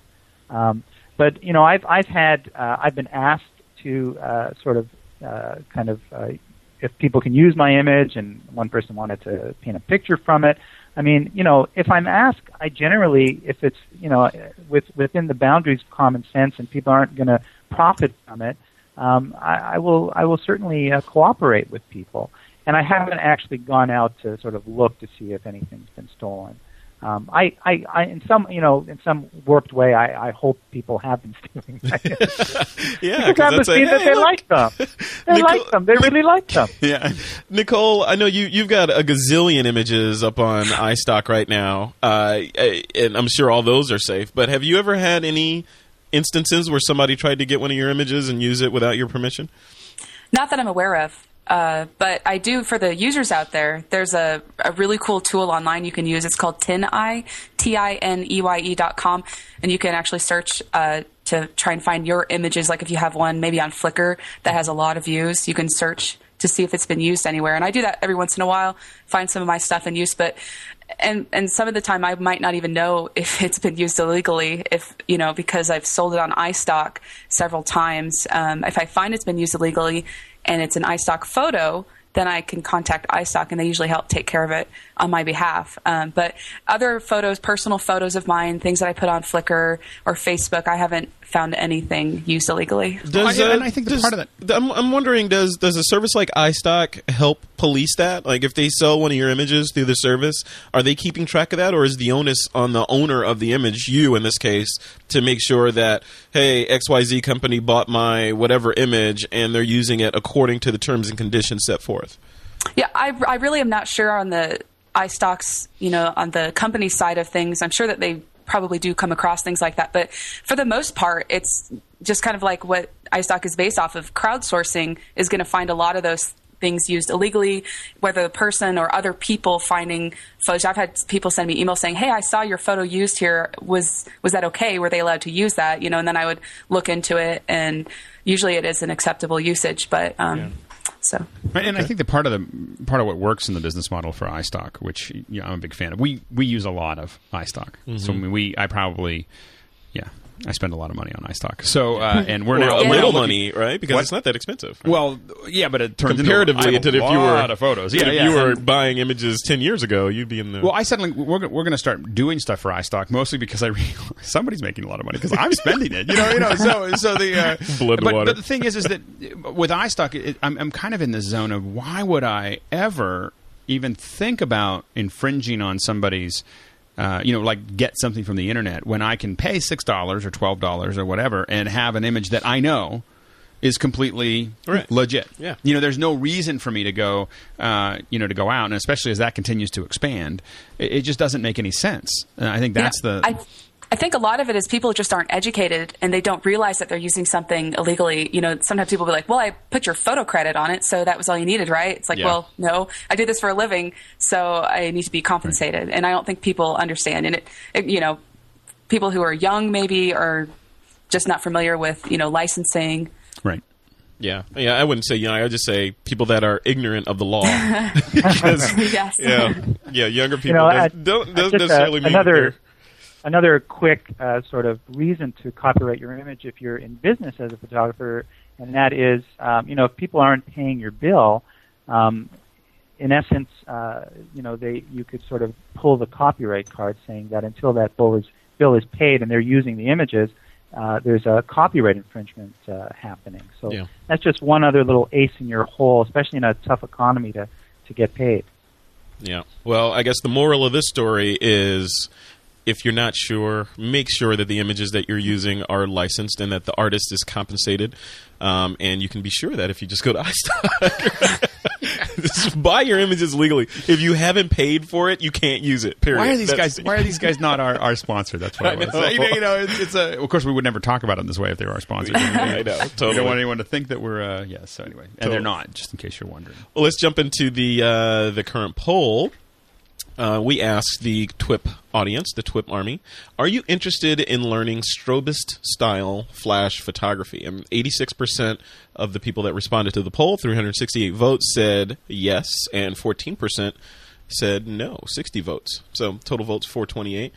Um, but you know, I've I've had uh, I've been asked to uh, sort of uh, kind of uh, if people can use my image, and one person wanted to paint a picture from it. I mean, you know, if I'm asked, I generally, if it's you know, with within the boundaries of common sense, and people aren't going to profit from it, um, I, I will I will certainly uh, cooperate with people. And I haven't actually gone out to sort of look to see if anything's been stolen. Um, I, I, I, in some, you know, in some warped way, I, I hope people have been stealing. *laughs* my yeah, because that that's must a- mean that they look, like them. *laughs* They Nicole- like them. They really like them. *laughs* yeah Nicole, I know you you've got a gazillion images up on iStock right now, uh, and I'm sure all those are safe. But have you ever had any instances where somebody tried to get one of your images and use it without your permission? Not that I'm aware of. Uh, but I do for the users out there. There's a, a really cool tool online you can use. It's called TinEye, T I N E Y E dot com, and you can actually search uh, to try and find your images. Like if you have one maybe on Flickr that has a lot of views, you can search to see if it's been used anywhere. And I do that every once in a while, find some of my stuff in use, but and and some of the time I might not even know *laughs* if it's been used illegally if you know because I've sold it on iStock several times. Um, if I find it's been used illegally and it's an iStock photo, then I can contact iStock and they usually help take care of it on my behalf. Um, but other photos, personal photos of mine, things that I put on Flickr or Facebook, I haven't found anything used illegally. Does, Well, uh, and I think that does- part of that- I'm, I'm wondering does does a service like iStock help police that? Like if they sell one of your images through the service, are they keeping track of that, or is the onus on the owner of the image, you in this case, to make sure that hey X Y Z company bought my whatever image and they're using it according to the terms and conditions set forth? Yeah, I, I really am not sure on the iStocks, you know, on the company side of things. I'm sure that they probably do come across things like that, but for the most part, it's just kind of like what iStock is based off of. Crowdsourcing is going to find a lot of those things used illegally, whether the person or other people finding photos. I've had people send me emails saying, "Hey, I saw your photo used here. Was was that okay? Were they allowed to use that?" You know, and then I would look into it, and usually it is an acceptable usage, but. Um, So Right, and I think that part of the part of what works in the business model for iStock, which you know, I'm a big fan of, we we use a lot of iStock. So mm-hmm. I mean, we I probably yeah I spend a lot of money on iStock. So uh, *laughs* and we're now a little money, right? Because What? it's not that expensive. Well, yeah, but it turns comparatively into to I have if you were lot of photos. Yeah, if yeah, you were buying images ten years ago, you'd be in the Well, I suddenly we're we're going to start doing stuff for iStock mostly because I *laughs* realize somebody's making a lot of money because I'm spending it. You know, you know. So so the uh, *laughs* Blood but, water. but the thing is, is that with iStock, it, I'm I'm kind of in the zone of why would I ever even think about infringing on somebody's. Uh, you know, like get something from the internet when I can pay six dollars or twelve dollars or whatever and have an image that I know is completely Right. legit. Yeah. You know, there's no reason for me to go, uh, you know, to go out, and especially as that continues to expand, it, it just doesn't make any sense. And I think that's Yeah, the. I, I think a lot of it is people just aren't educated and they don't realize that they're using something illegally. You know, sometimes people will be like, "Well, I put your photo credit on it, so that was all you needed, right?" It's like, Yeah. well, no, I do this for a living, so I need to be compensated. And I don't think people understand. And it, it, you know, people who are young maybe are just not familiar with you know licensing. right. Yeah, yeah. I wouldn't say young. I would just say people that are ignorant of the law. *laughs* *laughs* Because, yes. yeah, yeah. Younger people know, does, I- don't I doesn't just, uh, necessarily mean another- that another quick uh, sort of reason to copyright your image if you're in business as a photographer, and that is, um, you know, if people aren't paying your bill, um, in essence, uh, you know, they you could sort of pull the copyright card, saying that until that bill is bill is paid and they're using the images, uh, there's a copyright infringement uh, happening. So Yeah. that's just one other little ace in your hole, especially in a tough economy to to get paid. Yeah. Well, I guess the moral of this story is if you're not sure, make sure that the images that you're using are licensed and that the artist is compensated. Um, and you can be sure that if you just go to *laughs* iStock, just *laughs* buy your images legally. If you haven't paid for it, you can't use it. Period. Why are these That's- guys? Why are these guys not our, our sponsor? That's what *laughs* I, know. You know, you know, it's, it's a. Of course, we would never talk about it this way if they were our sponsor. I know. We don't want anyone to think that we're. Uh, yes. So anyway, and Totally. they're not. Just in case you're wondering. Well, let's jump into the uh, the current poll. Uh, we asked the TWIP audience, the TWIP army, are you interested in learning strobist style flash photography? And 86% of the people that responded to the poll, 368 votes, said yes, and 14% said no, 60 votes. So total votes 428.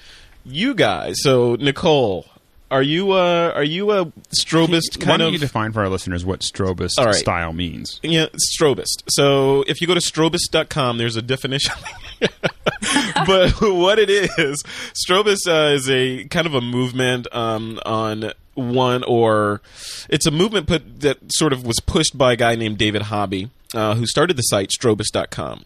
You guys, so Nicole, are you uh, are you a strobist Why kind don't of you define for our listeners what strobist All right. style means? yeah, strobist. So if you go to strobist.com, there's a definition. *laughs* but *laughs* what it is, strobist uh, is a kind of a movement um, on one or it's a movement put that sort of was pushed by a guy named David Hobby, uh, who started the site strobist.com.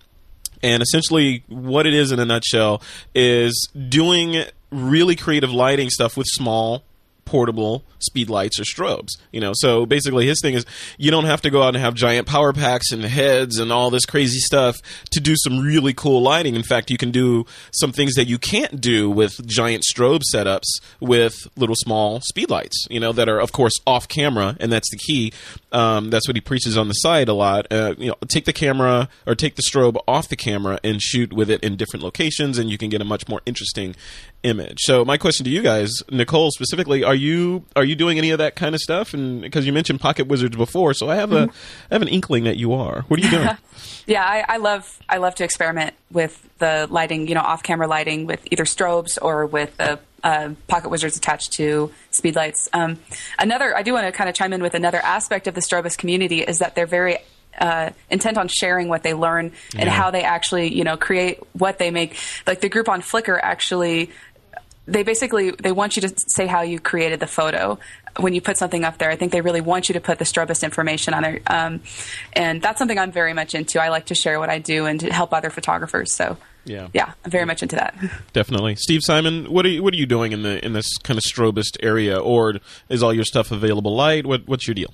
And essentially, what it is in a nutshell is doing really creative lighting stuff with small portable speed lights or strobes. You know, so basically his thing is you don't have to go out and have giant power packs and heads and all this crazy stuff to do some really cool lighting. In fact, you can do some things that you can't do with giant strobe setups with little small speed lights, you know, that are of course off camera and that's the key. Um, that's what he preaches on the side a lot. Uh, you know, take the camera or take the strobe off the camera and shoot with it in different locations, and you can get a much more interesting image. So, my question to you guys, Nicole specifically, are you are you doing any of that kind of stuff? And because you mentioned Pocket Wizards before, so I have a I have an inkling that you are. What are you doing? *laughs* Yeah, I, I love I love to experiment with the lighting, you know, off camera lighting with either strobes or with the uh, pocket wizards attached to speedlights. Um, another, I do want to kind of chime in with another aspect of the strobist community is that they're very uh, intent on sharing what they learn and Yeah. how they actually, you know, create what they make. Like the group on Flickr actually they basically they want you to say how you created the photo when you put something up there. I think they really want you to put the strobist information on there, um, and that's something I'm very much into. I like to share what I do and to help other photographers. So Yeah. yeah, I'm very much into that. *laughs* Definitely, Steve Simon. What are you What are you doing in the in this kind of strobist area, or is all your stuff available light? What What's your deal?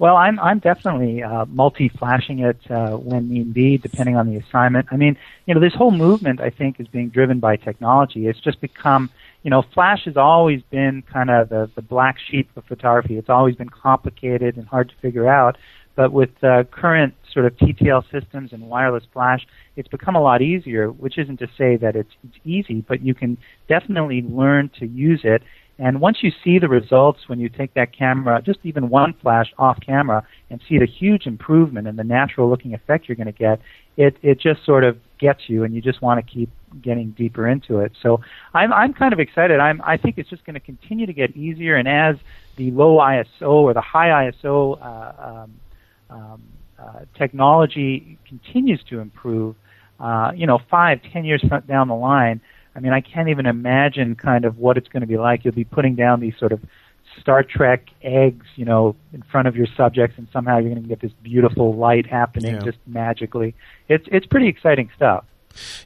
Well, I'm I'm definitely uh, multi-flashing it uh, when need be, depending on the assignment. I mean, you know, this whole movement I think is being driven by technology. It's just become, you know, flash has always been kind of the the black sheep of photography. It's always been complicated and hard to figure out. But with uh, current sort of TTL systems and wireless flash, it's become a lot easier. Which isn't to say that it's, it's easy, but you can definitely learn to use it. And once you see the results when you take that camera, just even one flash off camera, and see the huge improvement and the natural looking effect you're going to get, it it just sort of gets you, and you just want to keep getting deeper into it. So I'm I'm kind of excited. I'm I think it's just going to continue to get easier, and as the low ISO or the high ISO uh, um, um, uh, technology continues to improve, uh, you know, five, ten years down the line, I mean, I can't even imagine kind of what it's going to be like. You'll be putting down these sort of Star Trek eggs, you know, in front of your subjects, and somehow you're going to get this beautiful light happening Yeah. just magically. It's it's pretty exciting stuff.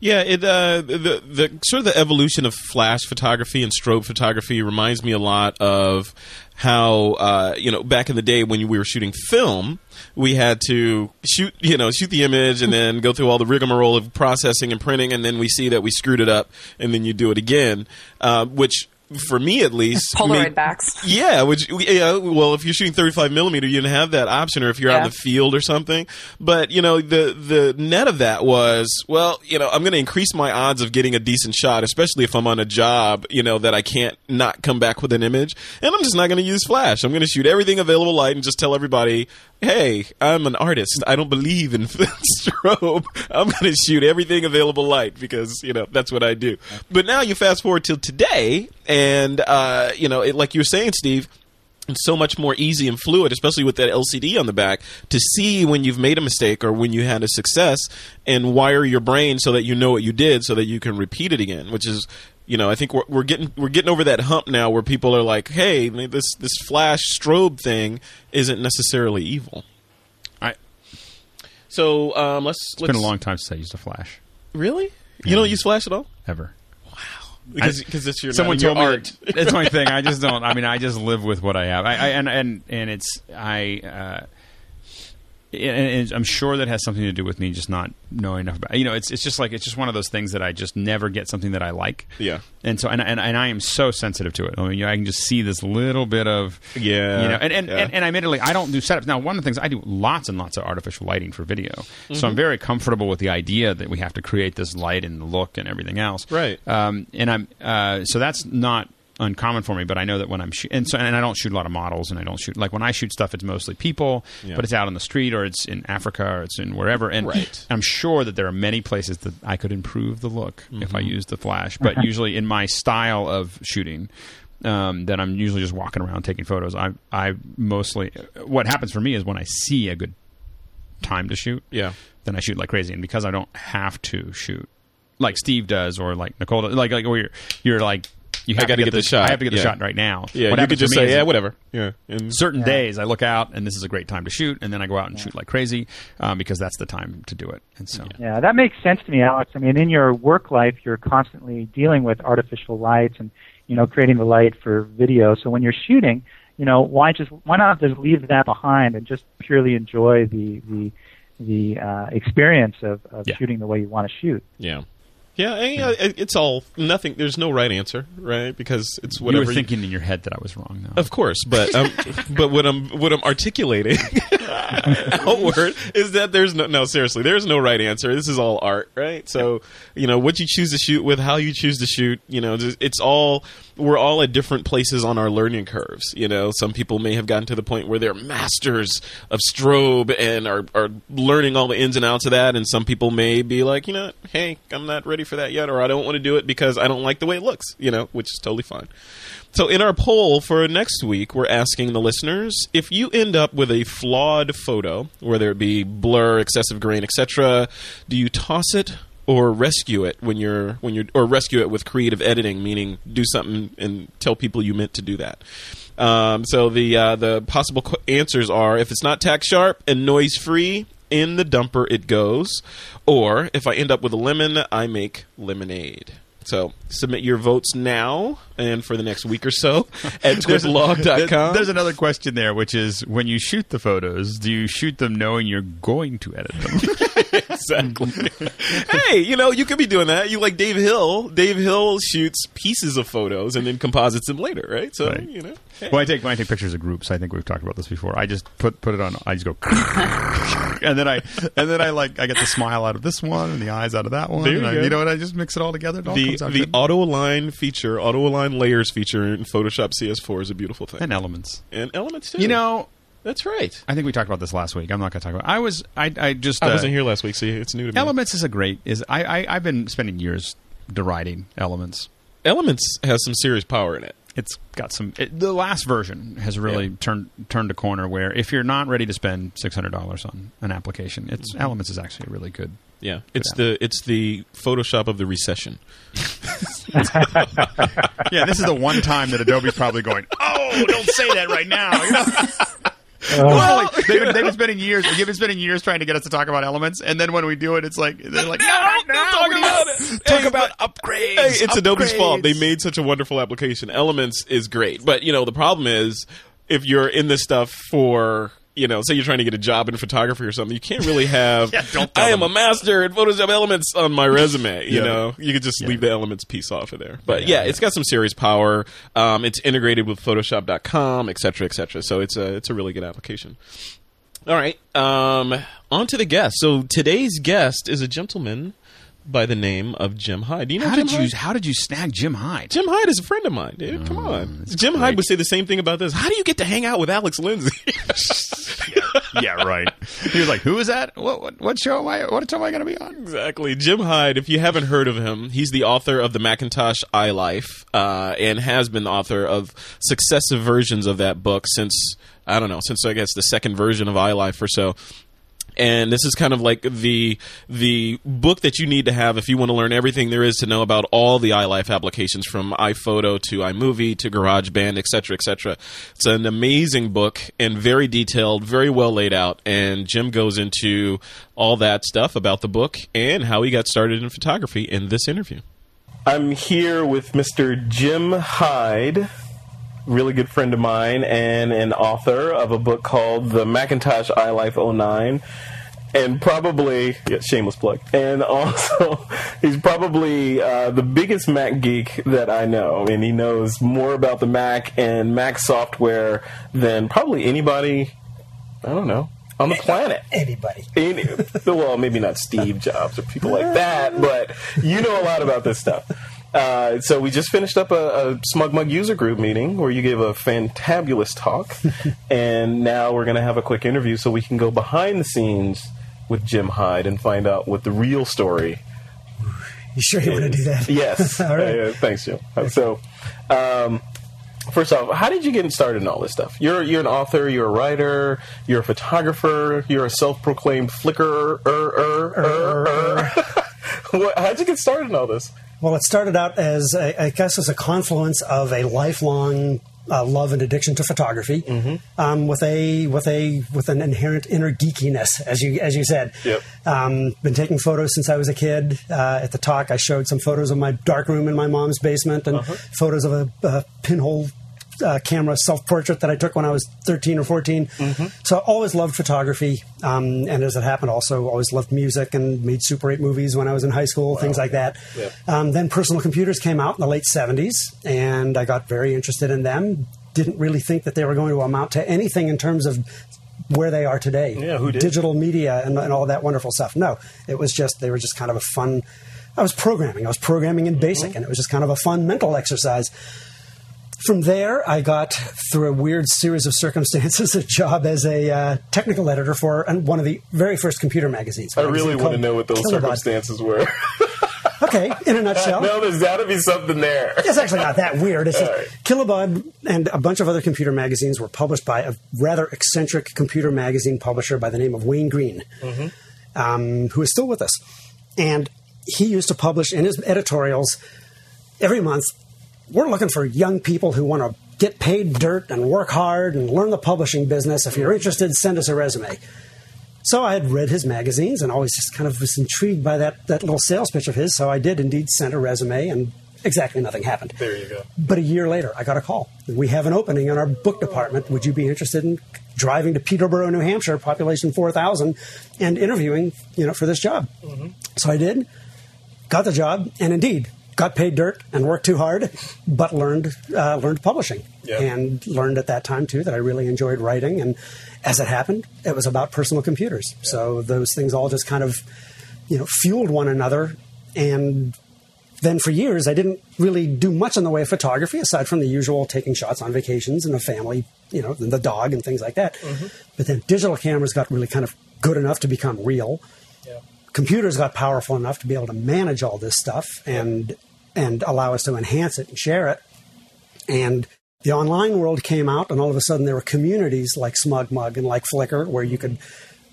Yeah, it uh, the the sort of the evolution of flash photography and strobe photography reminds me a lot of how uh, you know back in the day when we were shooting film, we had to shoot you know shoot the image and then go through all the rigmarole of processing and printing, and then we see that we screwed it up, and then you do it again, uh, which. For me, at least, *laughs* Polaroid made- backs. yeah, which yeah, well, if you're shooting 35 millimeter, you didn't have that option, or if you're out in the field or something. But you know, the the net of that was, well, you know, I'm going to increase my odds of getting a decent shot, especially if I'm on a job, you know, that I can't not come back with an image, and I'm just not going to use flash. I'm going to shoot everything available light and just tell everybody, hey, I'm an artist. I don't believe in *laughs* strobe. I'm going to shoot everything available light because you know that's what I do. But now you fast forward till today, and uh, you know, it, like you were saying, Steve it's so much more easy and fluid, especially with that LCD on the back, to see when you've made a mistake or when you had a success and wire your brain so that you know what you did so that you can repeat it again, which is you know, I think we're, we're getting we're getting over that hump now where people are like, "Hey, this this flash strobe thing isn't necessarily evil." I, So um, let's. it's been a long time since I used a flash Really? You don't use flash at all? ever. Because because it's your Someone told your me art. that- that's my thing. I just *laughs* don't. I mean, I just live with what I have. I, I and and and it's I. Uh, and I'm sure that has something to do with me just not knowing enough about. You know, it's it's just like it's just one of those things that I just never get something that I like. Yeah. And so and and, and I am so sensitive to it. I mean, you know, I can just see this little bit of Yeah, You know, and and, yeah. and and admittedly, I don't do setups. Now, one of the things I do lots and lots of artificial lighting for video, so Mm-hmm. I'm very comfortable with the idea that we have to create this light and the look and everything else. Right. Um, and I'm uh, so that's not uncommon for me. But I know that when I'm shooting, and so and I don't shoot a lot of models, and I don't shoot like when I shoot stuff, it's mostly people, Yeah. but it's out on the street or it's in Africa or it's in wherever. And Right. I'm sure that there are many places that I could improve the look if Mm-hmm. I used the flash. But usually in my style of shooting. Um, that I'm usually just walking around taking photos. I I mostly what happens for me is when I see a good time to shoot, Yeah. then I shoot like crazy. And because I don't have to shoot like Steve does or like Nicole, does, like like where you're, you're like you have gotta to get the shot. I have to get the Yeah. shot right now. Yeah, What you could just say, yeah, whatever. Yeah. And Certain days I look out and this is a great time to shoot, and then I go out and shoot like crazy um, because that's the time to do it. And so Yeah, that makes sense to me, Alex. I mean, in your work life, you're constantly dealing with artificial lights and you know creating the light for video. So when you're shooting, you know, why just why not just leave that behind and just purely enjoy the the the uh, experience of, of Yeah. shooting the way you want to shoot? Yeah. Yeah, and, yeah, it's all nothing. There's no right answer, right? Because it's whatever. You were thinking in your head that I was wrong, though. Of course, but um, *laughs* but what I'm what I'm articulating *laughs* outward is that there's no no seriously there's no right answer. This is all art, right? So you know what you choose to shoot with, how you choose to shoot. You know, it's all we're all at different places on our learning curves. You know, some people may have gotten to the point where they're masters of strobe and are are learning all the ins and outs of that, and some people may be like, you know, hey, I'm not ready for that yet, or I don't want to do it because I don't like the way it looks. You know, which is totally fine. So, in our poll for next week, we're asking the listeners if you end up with a flawed photo, whether it be blur, excessive grain, etc., do you toss it or rescue it when you're when you're or rescue it with creative editing, meaning do something and tell people you meant to do that. Um, so the uh, the possible qu- answers are if it's not tack sharp and noise free, in the dumper it goes, or if I end up with a lemon, I make lemonade. So submit your votes now and for the next week or so *laughs* at twitblog.com. There's another question there, which is when you shoot the photos, do you shoot them knowing you're going to edit them? *laughs* exactly. hey, you know, you could be doing that. You like Dave Hill. Dave Hill shoots pieces of photos and then composites them later, right? So, Right. you know. hey. when I take when I take pictures of groups, I think we've talked about this before. I just put put it on. I just go, *laughs* and then I and then I like I get the smile out of this one and the eyes out of that one. You I, you know, and I just mix it all together. It all the comes out the good. auto align feature, auto layers feature in Photoshop CS4 is a beautiful thing. and elements. And elements too. You know, that's right. I think we talked about this last week. I'm not going to talk about. It. I was I I just I uh, wasn't here last week, so it's new to me. Elements is a great. Is I, I I've been spending years deriding Elements. Elements has some serious power in it. It's got some. It, the last version has really Yeah. turned turned a corner where if you're not ready to spend six hundred dollars on an application, it's Elements is actually a really good. Yeah, it's the it's the Photoshop of the recession. *laughs* Yeah, this is the one time that Adobe's probably going. Oh, don't say that right now. *laughs* You know? Uh, Like, they've, been, they've been spending years. They've been spending years trying to get us to talk about elements, and then when we do it, it's like they're like, no, not now. talk about it. Talk Hey, about but- upgrades. Hey, it's Adobe's fault. They made such a wonderful application. Elements is great, but you know the problem is if you're in this stuff for you know, say you're trying to get a job in photography or something, you can't really have. *laughs* Yeah, I am them. a master in Photoshop Elements on my resume. *laughs* You Yeah. know, you could just Yeah. leave the Elements piece off of there. But Yeah, it's got some serious power. Um, it's integrated with Photoshop.com, et cetera, et cetera. So it's a it's a really good application. All right. Um, on to the guest. So today's guest is a gentleman by the name of Jim Heid. Do you know How Jim did you? Heid? How did you snag Jim Heid? Jim Heid is a friend of mine, dude. Come on. Jim great. Heid would say the same thing about this. How do you get to hang out with Alex Lindsay? *laughs* yeah, right. He was like, "Who is that? What what, what show am I? What show am I going to be on?" exactly. Jim Heid, if you haven't heard of him, he's the author of the Macintosh iLife uh, and has been the author of successive versions of that book since, I don't know, since I guess the second version of iLife or so. And this is kind of like the the book that you need to have if you want to learn everything there is to know about all the iLife applications from iPhoto to iMovie to GarageBand, etc., etc. It's an amazing book and very detailed, very well laid out. And Jim goes into all that stuff about the book and how he got started in photography in this interview. I'm here with Mr. Jim Heid really good friend of mine and an author of a book called The Macintosh iLife 09 and probably yeah, shameless plug and *laughs* also he's probably uh, the biggest mac geek that i know and he knows more about the mac and mac software than probably anybody i don't know on the planet Anybody. any, well, maybe not Steve Jobs or people like that, but you know a lot about this stuff. Uh, so we just finished up a, a SmugMug user group meeting where you gave a fantabulous talk, *laughs* and now we're going to have a quick interview so we can go behind the scenes with Jim Heid and find out what the real story. You sure you want to do that? Yes, *laughs* All right. Uh, thanks, Jim. So. Um, First off, how did you get started in all this stuff? You're you're an author, you're a writer, you're a photographer, you're a self-proclaimed flicker. *laughs* What, how'd you get started in all this? Well, it started out as, a, I guess, as a confluence of a lifelong uh, love and addiction to photography, Mm-hmm. um, with a with a with an inherent inner geekiness, as you as you said. Yep. Um, been taking photos since I was a kid. Uh, at the talk, I showed some photos of my dark room in my mom's basement and Uh-huh. photos of a, a pinhole uh, camera self portrait that I took when I was 13 or 14. So I always loved photography. Um, and as it happened, also always loved music and made Super 8 movies when I was in high school, things like that. Yeah. Um, then personal computers came out in the late 70s, and I got very interested in them. Didn't really think that they were going to amount to anything in terms of where they are today. Yeah, who did? Digital media and, and all that wonderful stuff. No, it was just, they were just kind of a fun. I was programming. I was programming in BASIC, and it was just kind of a fun mental exercise. From there, I got, through a weird series of circumstances, a job as a uh, technical editor for one of the very first computer magazines. I really want to know what those Kilobaud. circumstances were. *laughs* Okay, in a nutshell. no, there's got to be something there. *laughs* It's actually not that weird. It's just right. Kilobaud and a bunch of other computer magazines were published by a rather eccentric computer magazine publisher by the name of Wayne Green, um, who is still with us. And he used to publish in his editorials every month. We're looking for young people who want to get paid dirt and work hard and learn the publishing business. If you're interested, send us a resume. So I had read his magazines and always just kind of was intrigued by that, that little sales pitch of his. So I did indeed send a resume, and exactly nothing happened. There you go. But a year later, I got a call. We have an opening in our book department. Would you be interested in driving to Peterborough, New Hampshire, population 4,000, and interviewing, you know, for this job? Mm-hmm. So I did, got the job, and indeed got paid dirt and worked too hard, but learned uh, learned publishing Yeah. and learned at that time too that I really enjoyed writing. And as it happened, it was about personal computers. So those things all just kind of, you know, fueled one another and then for years I didn't really do much in the way of photography aside from the usual taking shots on vacations and a family, you know, the dog and things like that. But then digital cameras got really kind of good enough to become real. Computers got powerful enough to be able to manage all this stuff and and allow us to enhance it and share it. And the online world came out, and all of a sudden there were communities like SmugMug and like Flickr where you could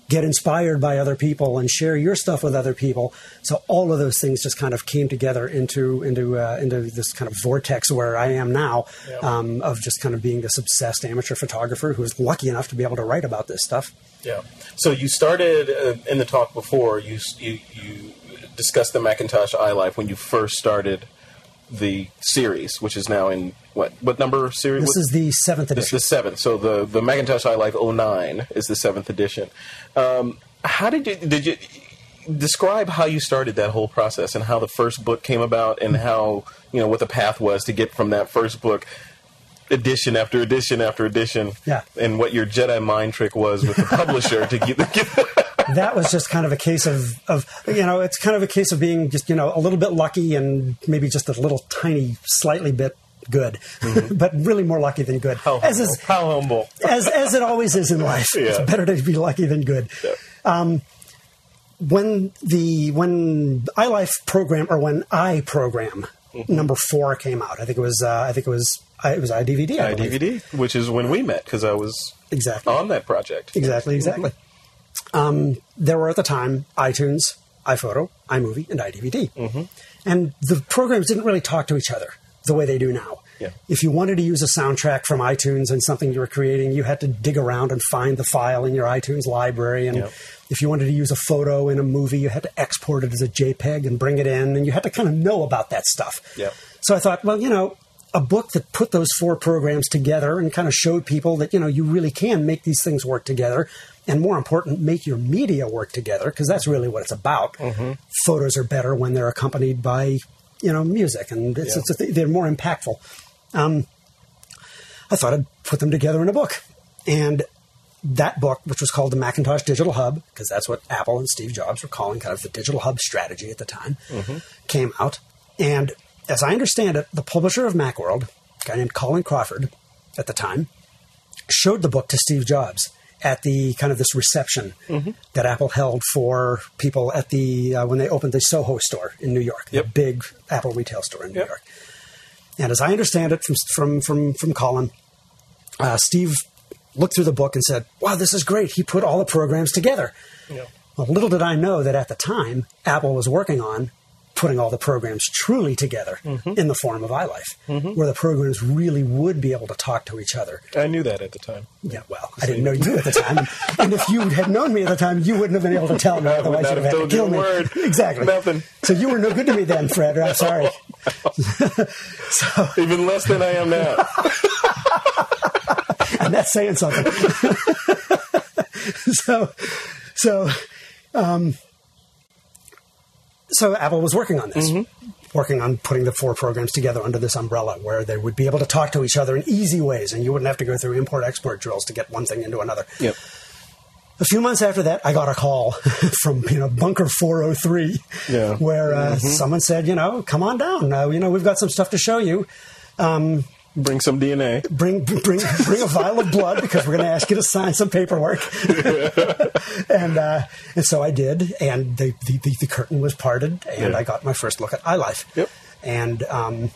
get inspired by other people and share your stuff with other people. So all of those things just kind of came together into into uh, into this kind of vortex where I am now, Yeah. um, of just kind of being this obsessed amateur photographer who is lucky enough to be able to write about this stuff. Yeah. So you started uh, in the talk before. You you you discussed the Macintosh iLife when you first started the series, which is now in what what number series? This what- is the seventh edition. This is the seventh. So the the Macintosh iLife 09 is the seventh edition. Um, how did you did you describe how you started that whole process and how the first book came about and how you know what the path was to get from that first book edition after edition after edition. Yeah. and what your Jedi mind trick was with the publisher to get, *laughs* that was just kind of a case of, of you know it's kind of a case of being just you know a little bit lucky and maybe just a little tiny slightly bit good. *laughs* But really more lucky than good. How, as is how humble. as as it always is in life. It's better to be lucky than good. Um, when the when iLife program or when I program Mm-hmm. number four came out I think it was uh, I think it was I, it was iDVD I believe. Which is when we met because I was exactly on that project. Exactly, exactly. Um, there were at the time iTunes, iPhoto, iMovie, and iDVD. Mm-hmm. And the programs didn't really talk to each other the way they do now. Yeah. If you wanted to use a soundtrack from iTunes and something you were creating, you had to dig around and find the file in your iTunes library. And Yeah. if you wanted to use a photo in a movie, you had to export it as a JPEG and bring it in, and you had to kind of know about that stuff. Yeah. So I thought, well, you know, a book that put those four programs together and kind of showed people that, you know, you really can make these things work together. And more important, make your media work together because that's really what it's about. Photos are better when they're accompanied by, you know, music and it's, Yeah. it's they're more impactful. Um, I thought I'd put them together in a book. And that book, which was called the Macintosh Digital Hub, because that's what Apple and Steve Jobs were calling kind of the digital hub strategy at the time, came out. And as I understand it, the publisher of Macworld, a guy named Colin Crawford at the time, showed the book to Steve Jobs at the kind of this reception that Apple held for people at the uh, when they opened the Soho store in New York, the big Apple retail store in New Yep. York. And as I understand it from from from from Colin, uh, Steve looked through the book and said, "Wow, this is great. He put all the programs together." Yeah. Well, little did I know that at the time, Apple was working on putting all the programs truly together in the form of iLife, where the programs really would be able to talk to each other. I knew that at the time. Yeah, well, I didn't know you at the time, and if you had known me at the time, you wouldn't have been able to tell me. *laughs* I Otherwise, you'd have have had to kill me. word. Exactly. Nothing. So you were no good to me then, Fred. I'm sorry. *laughs* Even less than I am now. *laughs* and that's saying something. so, so, um, so Apple was working on this, working on putting the four programs together under this umbrella, where they would be able to talk to each other in easy ways, and you wouldn't have to go through import-export drills to get one thing into another. Yep. A few months after that, I got a call *laughs* from you know Bunker 403, Yeah. where uh, someone said, you know, come on down. Uh, you know, we've got some stuff to show you. Bring some DNA. Bring bring bring a vial of blood because we're going to ask you to sign some paperwork. *laughs* and uh, and so I did, and the the, the, curtain was parted, and Yeah. I got my first look at iLife. Yep. And um,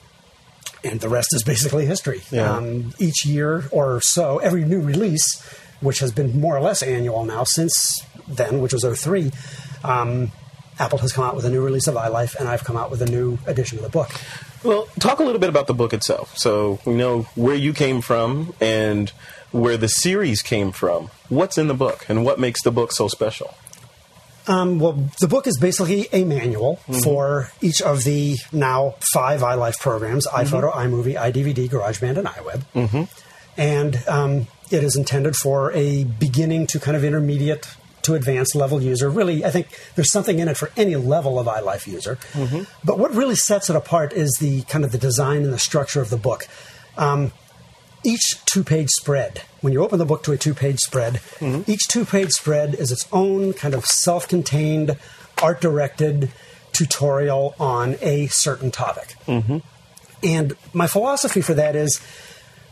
and the rest is basically history. Yeah. Um, each year or so, every new release, which has been more or less annual now since then, which was 03, um, Apple has come out with a new release of iLife, and I've come out with a new edition of the book. Well, talk a little bit about the book itself. So we know where you came from and where the series came from. What's in the book and what makes the book so special? Um, well, the book is basically a manual for each of the now five iLife programs iPhoto, iMovie, iDVD, GarageBand, and iWeb. And um, it is intended for a beginning to kind of intermediate to advanced level user. Really, I think there's something in it for any level of iLife user. Mm-hmm. But what really sets it apart is the kind of the design and the structure of the book. Um, each two page spread, when you open the book to a two page spread, mm-hmm. each two page spread is its own kind of self contained, art directed tutorial on a certain topic. Mm-hmm. And my philosophy for that is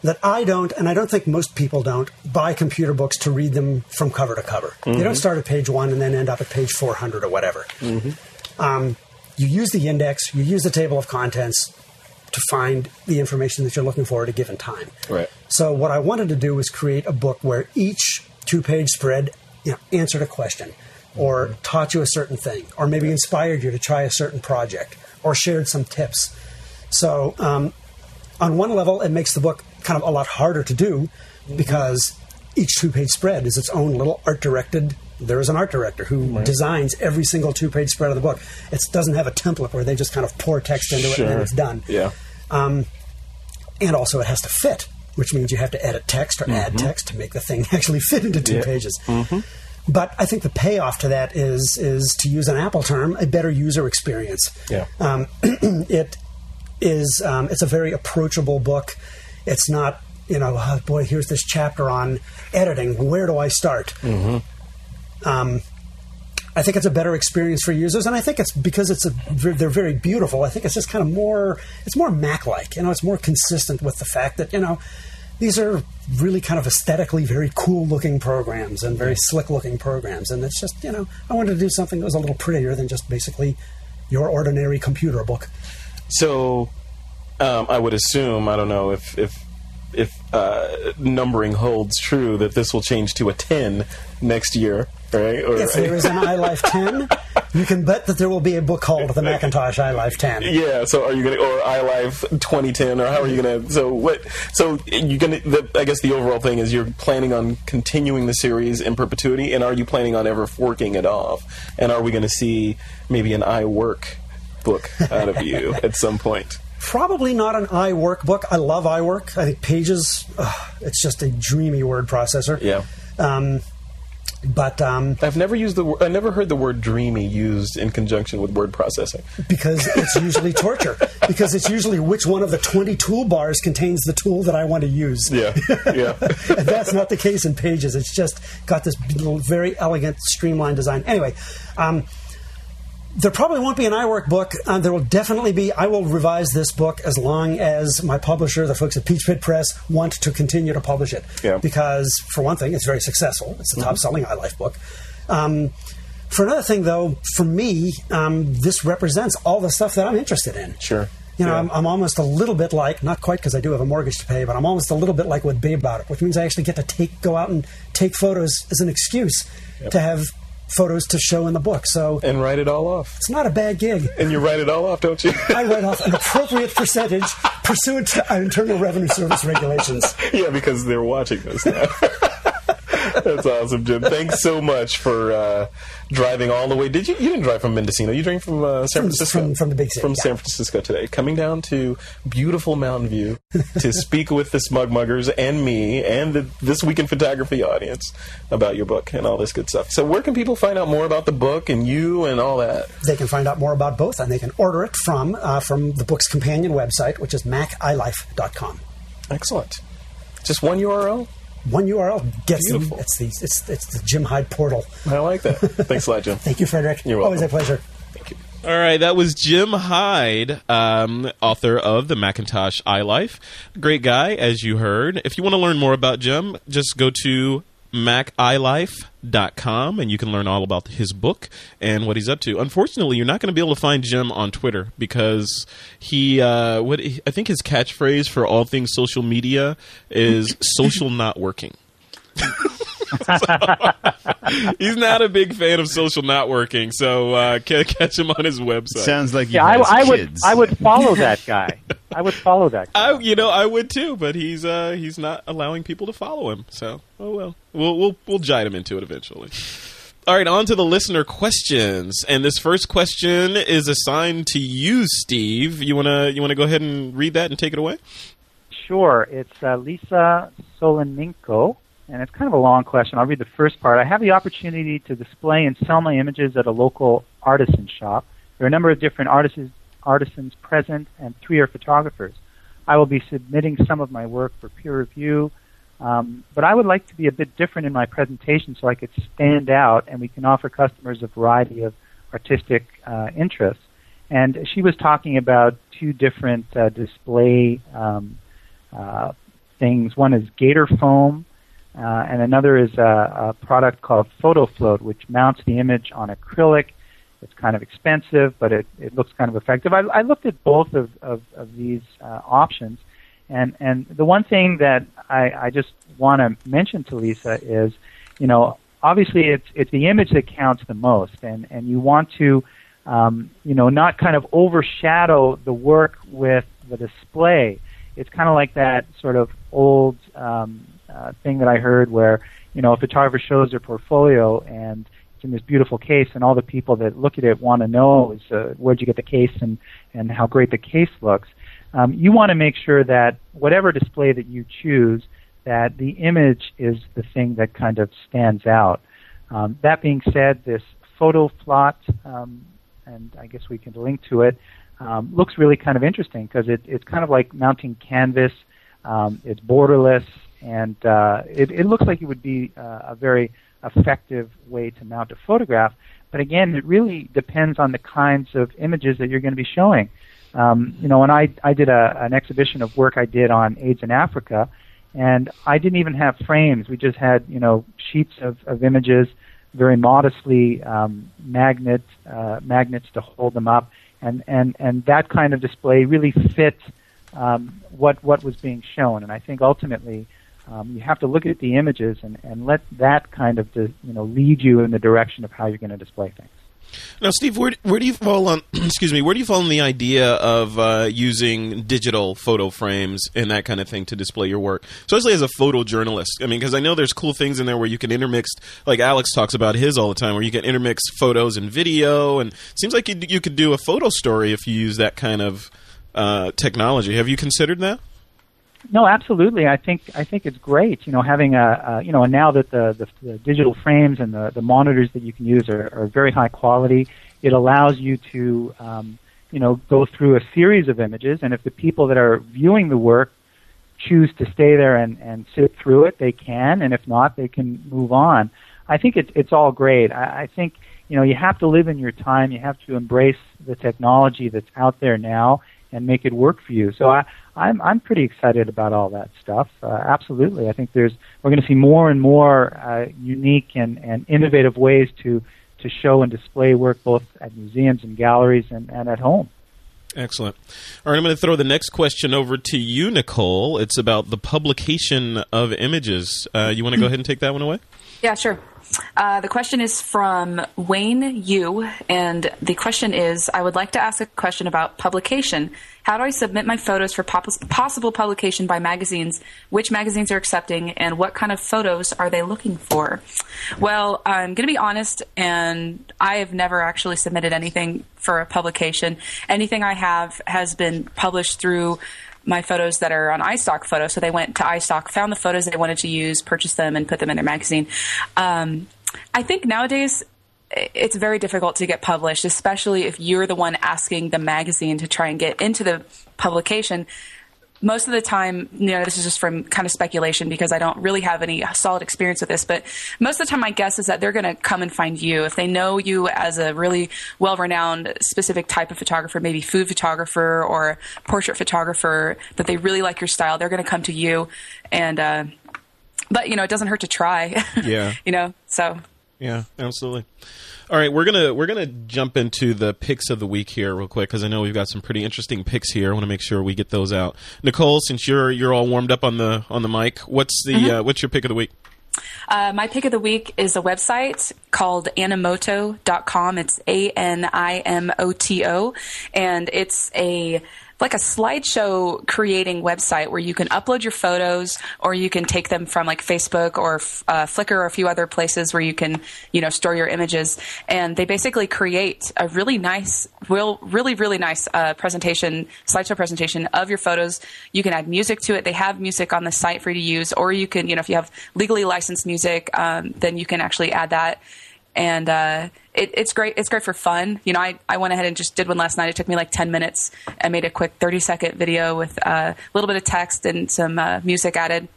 that I don't, and I don't think most people don't, buy computer books to read them from cover to cover. They don't start at page one and then end up at page 400 or whatever. Um, you use the index, you use the table of contents to find the information that you're looking for at a given time. Right. So what I wanted to do was create a book where each two-page spread, you know, answered a question, or taught you a certain thing, or maybe inspired you to try a certain project, or shared some tips. So um, on one level, it makes the book kind of a lot harder to do because each two-page spread is its own little art-directed. There is an art director who designs every single two-page spread of the book. It doesn't have a template where they just kind of pour text into it and then it's done Yeah. and also it has to fit, which means you have to edit text or add text to make the thing *laughs* actually fit into two Yeah. pages. But I think the payoff to that is is to use an Apple term, a better user experience. Yeah. Um, *clears throat* it is um, it's a very approachable book. It's not you know oh boy here's this chapter on editing. Where do I start? Um, I think it's a better experience for users, and I think it's because it's a they're very beautiful. I think it's just kind of more it's more Mac-like. You know, it's more consistent with the fact that you know these are really kind of aesthetically very cool looking programs and very slick looking programs, and it's just you know I wanted to do something that was a little prettier than just basically your ordinary computer book. So um, I would assume I don't know if if if uh, numbering holds true that this will change to a ten next year, right? Or, If there is an *laughs* iLife 10, you can bet that there will be a book called the Macintosh iLife 10. Yeah. So are you gonna or iLife 2010 or how are you gonna? So what? So you gonna? I guess the overall thing is you're planning on continuing the series in perpetuity, and are you planning on ever forking it off? And are we going to see maybe an iWork book out of you *laughs* at some point? Probably not an iWork book. I love iWork. I think Pages, ugh, it's just a dreamy word processor. Yeah. Um, but um, I've never used the. I never heard the word "dreamy" used in conjunction with word processing. because it's usually *laughs* torture. Because it's usually which one of the 20 toolbars contains the tool that I want to use. Yeah, yeah. *laughs* and that's not the case in Pages. It's just got this very elegant, streamlined design. Anyway, um, there probably won't be an iWork book. Uh, there will definitely be. I will revise this book as long as my publisher, the folks at Peachpit Press, want to continue to publish it. Yeah. Because for one thing, it's very successful. It's the top-selling iLife book. Um, for another thing, though, for me, um, this represents all the stuff that I'm interested in. Sure. You know, Yeah. I'm, I'm almost a little bit like, not quite because I do have a mortgage to pay, but I'm almost a little bit like with Babe about it, which means I actually get to take, go out and take photos as an excuse to have photos to show in the book. So and write it all off. it's not a bad gig. And you write it all off, don't you? *laughs* I write off an appropriate percentage pursuant to Internal Revenue Service regulations. *laughs* yeah, because they're watching this now. *laughs* That's awesome, Jim. Thanks so much for uh, driving all the way. Did you? You didn't drive from Mendocino. You drove from uh, San From- Francisco. from- from the big city, From yeah. San Francisco today, coming down to beautiful Mountain View to *laughs* speak with the Smug Muggers and me and the This Week in Photography audience about your book and all this good stuff. So, where can people find out more about the book and you and all that? They can find out more about both, and they can order it from uh, from the book's companion website, which is macilife.com. Excellent. Just one URL. One URL gets them. It's the it's it's the Jim Heid portal. I like that. Thanks a lot, Jim. Thank you, Frederick. You're welcome. Always a pleasure. Thank you. All right, that was Jim Heid, um, author of the Macintosh iLife. Great guy, as you heard. If you want to learn more about Jim, just go to macilife.com and you can learn all about his book and what he's up to. Unfortunately, you're not going to be able to find Jim on Twitter because he, uh, what I think his catchphrase for all things social media is social not working. *laughs* He's not a big fan of social networking, so uh, ca- catch him on his website. Sounds like he Yeah, has I, I would. I would follow *laughs* that guy. I would follow that. Guy. I, you know, I would too, but he's uh, he's not allowing people to follow him. So, oh well, we'll we'll we'll jide him into it eventually. All right, on to the listener questions, and this first question is assigned to you, Steve. You wanna you wanna go ahead and read that and take it away? Sure. It's uh, Lisa Soloninko, and it's kind of a long question. I'll read the first part. I have the opportunity to display and sell my images at a local artisan shop. There are a number of different artisans, artisans present, and three are photographers. I will be submitting some of my work for peer review, um, but I would like to be a bit different in my presentation so I could stand out and we can offer customers a variety of artistic uh, interests. And she was talking about two different uh, display um, uh, things. One is Gator Foam, uh, and another is a, a product called Photo Float, which mounts the image on acrylic. It's kind of expensive, but it, it looks kind of effective. I, I looked at both of, of, of these uh, options, and, and the one thing that I, I just want to mention to Lisa is, you know, obviously it's, it's the image that counts the most, and, and you want to, um, you know, not kind of overshadow the work with the display. It's kind of like that sort of old um, uh, thing that I heard where, you know, a photographer shows their portfolio and it's in this beautiful case, and all the people that look at it want to know is uh, where'd you get the case and and how great the case looks. Um, you want to make sure that whatever display that you choose, that the image is the thing that kind of stands out. Um, that being said, this Photo Float, um, and I guess we can link to it, um, looks really kind of interesting because it, it's kind of like mounting canvas. Um, it's borderless, and uh, it, it looks like it would be uh, a very effective way to mount a photograph. But again, it really depends on the kinds of images that you're going to be showing. Um, you know, when I, I did a, an exhibition of work I did on AIDS in Africa, and I didn't even have frames. We just had, you know, sheets of, of images, very modestly um, magnet uh, magnets to hold them up, and, and, and that kind of display really fit um, what what was being shown. And I think ultimately, um, you have to look at the images and, and let that kind of you know lead you in the direction of how you're going to display things. Now, Steve, where where do you fall on? *clears throat* excuse me, where do you fall on the idea of uh, using digital photo frames and that kind of thing to display your work, especially as a photojournalist? I mean, because I know there's cool things in there where you can intermix, like Alex talks about his all the time, where you can intermix photos and video, and it seems like you, you could do a photo story if you use that kind of uh, technology. Have you considered that? No, absolutely. I think I think it's great. You know, having a, a you know, and now that the, the, the digital frames and the, the monitors that you can use are, are very high quality, it allows you to um, you know go through a series of images, and if the people that are viewing the work choose to stay there and, and sit through it, they can, and if not, they can move on. I think it's it's all great. I, I think you know you have to live in your time. You have to embrace the technology that's out there now and make it work for you. So I, I'm I'm pretty excited about all that stuff. Uh, absolutely, I think there's we're going to see more and more uh, unique and, and innovative ways to to show and display work both at museums and galleries and, and at home. Excellent. All right, I'm going to throw the next question over to you, Nicole. It's about the publication of images. Uh, you want to go *clears throat* ahead and take that one away? Yeah, sure. Uh, the question is from Wayne Yu, and the question is I would like to ask a question about publication. How do I submit my photos for pop- possible publication by magazines? Which magazines are accepting, and what kind of photos are they looking for? Well, I'm going to be honest, and I have never actually submitted anything for a publication. Anything I have has been published through my photos that are on iStock Photo. So they went to iStock, found the photos they wanted to use, purchased them, and put them in their magazine. Um, I think nowadays it's very difficult to get published, especially if you're the one asking the magazine to try and get into the publication most of the time, you know, this is just from kind of speculation because I don't really have any solid experience with this, but most of the time my guess is that they're going to come and find you. If they know you as a really well renowned specific type of photographer, maybe food photographer or portrait photographer, that they really like your style, they're going to come to you. And, uh, but, you know, it doesn't hurt to try. *laughs* Yeah. you know, so. Yeah, absolutely. All right, we're gonna we're gonna jump into the picks of the week here real quick because I know we've got some pretty interesting picks here. I want to make sure we get those out. Nicole, since you're you're all warmed up on the on the mic, what's the Mm-hmm. uh, what's your pick of the week? Uh, my pick of the week is a website called animoto.com. It's A N I M O T O. And it's a like a slideshow creating website where you can upload your photos or you can take them from like Facebook or uh, Flickr or a few other places where you can, you know, store your images. And they basically create a really nice, real, really, really nice uh, presentation, slideshow presentation of your photos. You can add music to it. They have music on the site for you to use, or you can, you know, if you have legally licensed music, um, then you can actually add that and uh, it, it's great. It's great for fun. You know, I, I went ahead and just did one last night. It took me like ten minutes. I made a quick thirty second video with uh, a little bit of text and some uh, music added.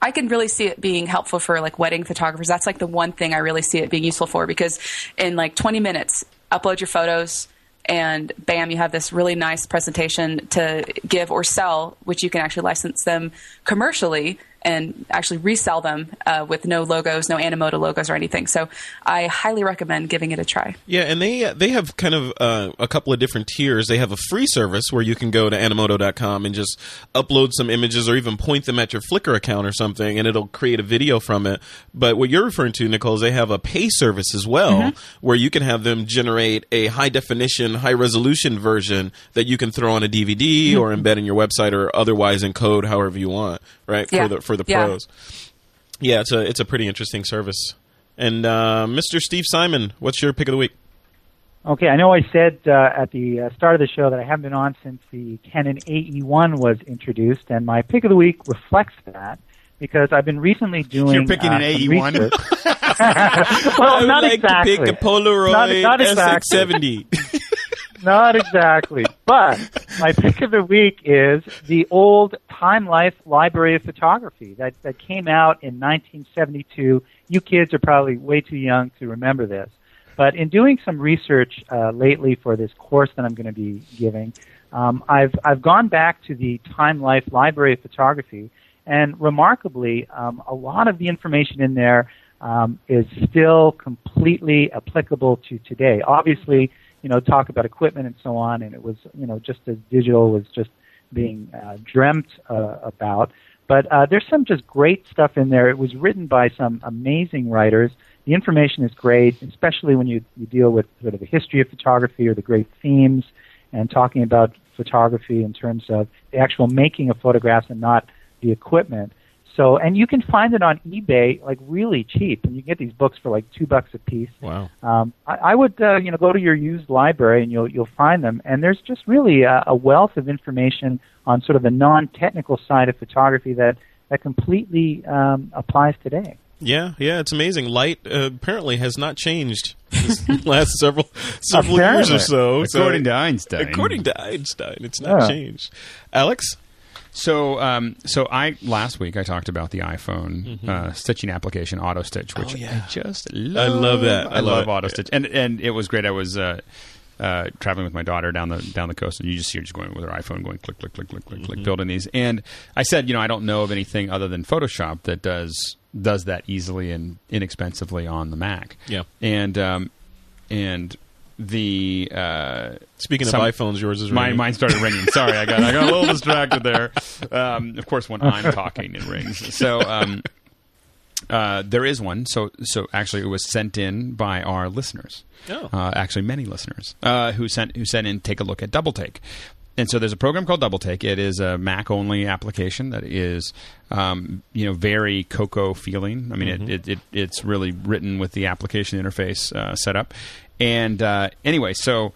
I can really see it being helpful for like wedding photographers. That's like the one thing I really see it being useful for because in like twenty minutes, upload your photos. And bam, you have this really nice presentation to give or sell, which you can actually license them commercially and actually resell them uh, with no logos, no Animoto logos or anything. So I highly recommend giving it a try. Yeah, and they they have kind of uh, a couple of different tiers. They have a free service where you can go to animoto.com and just upload some images or even point them at your Flickr account or something, and it'll create a video from it. But what you're referring to, Nicole, is they have a pay service as well, where you can have them generate a high definition, high resolution version that you can throw on a DVD or embed in your website or otherwise encode however you want, right? Yeah. For the for the Yeah. pros. Yeah, it's a it's a pretty interesting service. And uh, Mr. Steve Simon, what's your pick of the week? Okay, I know I said uh, at the uh, start of the show that I haven't been on since the Canon AE1 was introduced, and my pick of the week reflects that because I've been recently doing. You're picking uh, an AE1? research. *laughs* *laughs* well, I would not like exactly. to pick a Polaroid Not- not exactly. SX70. *laughs* Not exactly. But my pick of the week is the old Time Life Library of Photography that, that came out in 1972. You kids are probably way too young to remember this. But in doing some research uh, lately for this course that I'm going to be giving, um, I've, I've gone back to the Time Life Library of Photography, and remarkably, um, a lot of the information in there um, is still completely applicable to today. Obviously, you know, talk about equipment and so on, and it was, you know, just as digital was just being uh, dreamt uh, about. But uh, there's some just great stuff in there. It was written by some amazing writers. The information is great, especially when you, you deal with sort of the history of photography or the great themes and talking about photography in terms of the actual making of photographs and not the equipment. So, and you can find it on eBay like really cheap, and you get these books for like two bucks a piece. wow. Um, I, I would, uh, you know, go to your used library and you'll you'll find them. And there's just really a, a wealth of information on sort of the non-technical side of photography that that completely um, applies today. Yeah, yeah, it's amazing. Light uh, apparently has not changed *laughs* last several several years or Apparently. so. So- According to Einstein. according to Einstein, it's not Yeah. changed. Alex, So, um, so I last week I talked about the iPhone uh, stitching application Auto Stitch, which Mm-hmm. Oh, yeah. I just love. I love that. I, I love love. Auto Stitch, and and it was great. I was uh, uh, traveling with my daughter down the down the coast, and you just see her just going with her iPhone, going click click click click click Mm-hmm. click, building these. And I said, you know, I don't know of anything other than Photoshop that does does that easily and inexpensively on the Mac. Yeah. and um, and the uh, speaking Some- of iPhones, yours is Mine, ringing. mine started ringing. Sorry, I got I got a little *laughs* distracted there. Um, of course, when I'm talking, it rings. So, um, uh, there is one. So so actually, it was sent in by our listeners. Oh. Uh, actually, many listeners uh, who sent who sent in take a look at Double Take. And so there's a program called Double Take. It is a Mac only application that is, um, you know, very Cocoa feeling. I mean, it, it, it it's really written with the application interface uh, set up. And uh, anyway, so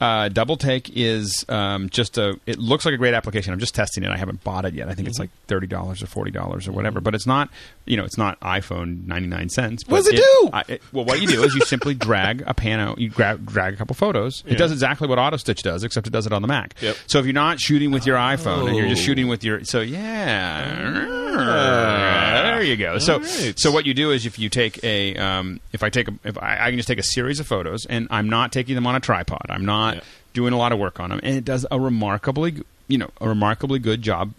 uh, Double Take is um, just a. It looks like a great application. I'm just testing it. I haven't bought it yet. I think it's like thirty dollars or forty dollars or whatever. But it's not. You know, it's not iPhone ninety nine cents. What does it do? I, it, well, what you do is you simply drag a pano. You grab, drag a couple photos. It does exactly what Auto Stitch does, except it does it on the Mac. Yep. So if you're not shooting with your iPhone and you're just Oh. shooting with your, so yeah, there you go. So right. so what you do is if you take a, um, if I take a, if I, I can just take a series of photos and I'm not taking them on a tripod. I'm not Yeah. doing a lot of work on them, and it does a remarkably, you know, a remarkably good job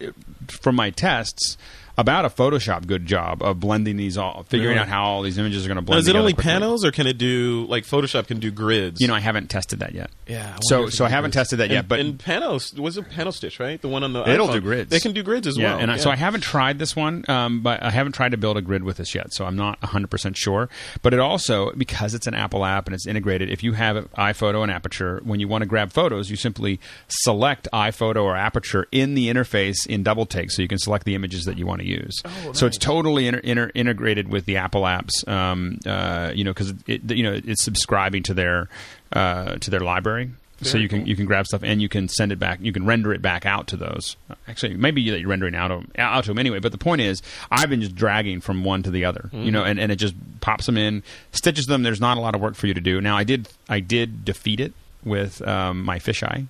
uh, from my tests. About a Photoshop good job of blending these all, figuring Really? out how all these images are going to Now, blend. is it only quickly. panels, or can it do like Photoshop can do grids? You know, I haven't tested that yet. Yeah. I So so I haven't grids. tested that yet, And- but and Panos was it Panel Stitch, right? The one on the It'll iPhone. do grids. They can do grids as yeah, well. and I, so I haven't tried this one, um, but I haven't tried to build a grid with this yet, so I'm not 100 percent sure. But it also because it's an Apple app and it's integrated. If you have iPhoto and Aperture, when you want to grab photos, you simply select iPhoto or Aperture in the interface in Double Take, so you can select the images that you want to use. So it's totally inter- inter- integrated with the Apple apps, um, uh, you know, because it, you know it's subscribing to their uh, to their library. so you can you can grab stuff and you can send it back. You can render it back out to those. Actually, maybe that you're rendering out of, out to them anyway. But the point is, I've been just dragging from one to the other. You know, and, and it just pops them in, stitches them. There's not a lot of work for you to do. Now, I did I did defeat it with um, my fisheye.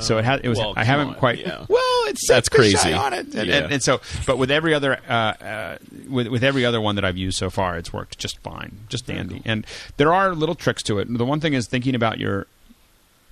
so it had it was well, I haven't on, quite yeah. well it's said That's crazy. on it and, Yeah. and, and so but with every other uh, uh, with with every other one that I've used so far it's worked just fine just dandy and there are little tricks to it the one thing is thinking about your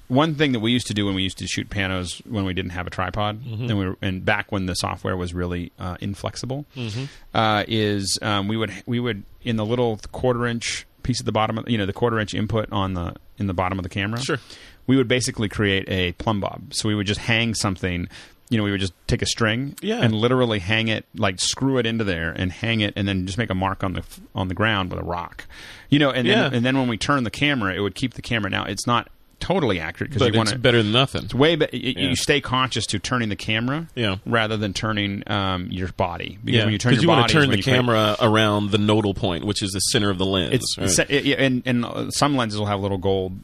one thing that we used to do when we used to shoot panos when we didn't have a tripod Mm-hmm. and we were, and back when the software was really uh, inflexible Mm-hmm. uh, is um, we would we would in the little quarter inch piece at the bottom of you know the quarter inch input on the in the bottom of the camera Sure. we would basically create a plumb bob so we would just hang something you know we would just take a string Yeah. and literally hang it like screw it into there and hang it and then just make a mark on the on the ground with a rock you know and Yeah. then and then when we turn the camera it would keep the camera now it's not totally accurate because you want it's to better than nothing. it's way better. You, Yeah. you stay conscious to turning the camera, Yeah. rather than turning um, your body. Because Yeah, when you turn your you body, want to turn the camera around the nodal point, which is the center of the lens. It's right? se- it- and and uh, some lenses will have a little gold,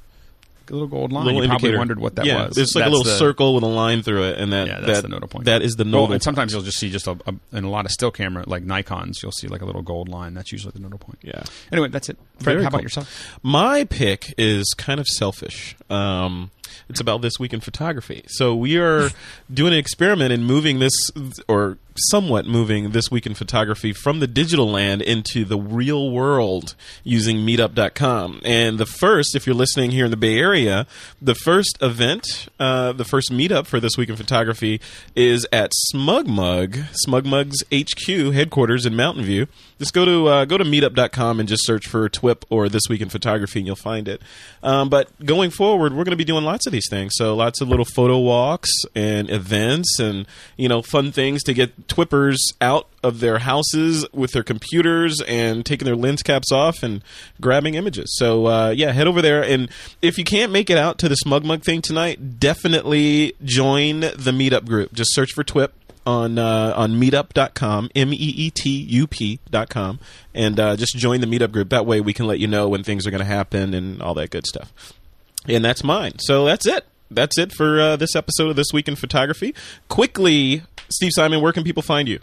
a little gold line. little you probably indicator. wondered what that yeah, was. It's like a little the- circle with a line through it, and that Yeah, that's that, the nodal point. That is the Well, nodal. and sometimes you'll just see just a, a in a lot of still camera like Nikon's, you'll see like a little gold line. That's usually the nodal point. Yeah. Anyway, that's it. Fred, Very how about yourself? My pick is kind of selfish. Um, it's about this week in photography. So we are *laughs* doing an experiment in moving this, or somewhat moving this week in photography from the digital land into the real world using Meetup.com. And the first, if you're listening here in the Bay Area, the first event, uh, the first meetup for this week in photography is at SmugMug, SmugMug's HQ headquarters in Mountain View. Just go to uh, go to Meetup.com and just search for TWIP or This Week in Photography, and you'll find it. Um, but going forward, we're going to be doing lots of these things. So lots of little photo walks and events, and you know, fun things to get Twippers out of their houses with their computers and taking their lens caps off and grabbing images. So uh, yeah, head over there, and if you can't make it out to the Smug Mug thing tonight, definitely join the Meetup group. Just search for TWIP on uh, on meetup.com m e e t u p.com and uh, just join the meetup group that way we can let you know when things are going to happen and all that good stuff and that's mine so that's it that's it for uh, this episode of this week in photography quickly steve simon where can people find you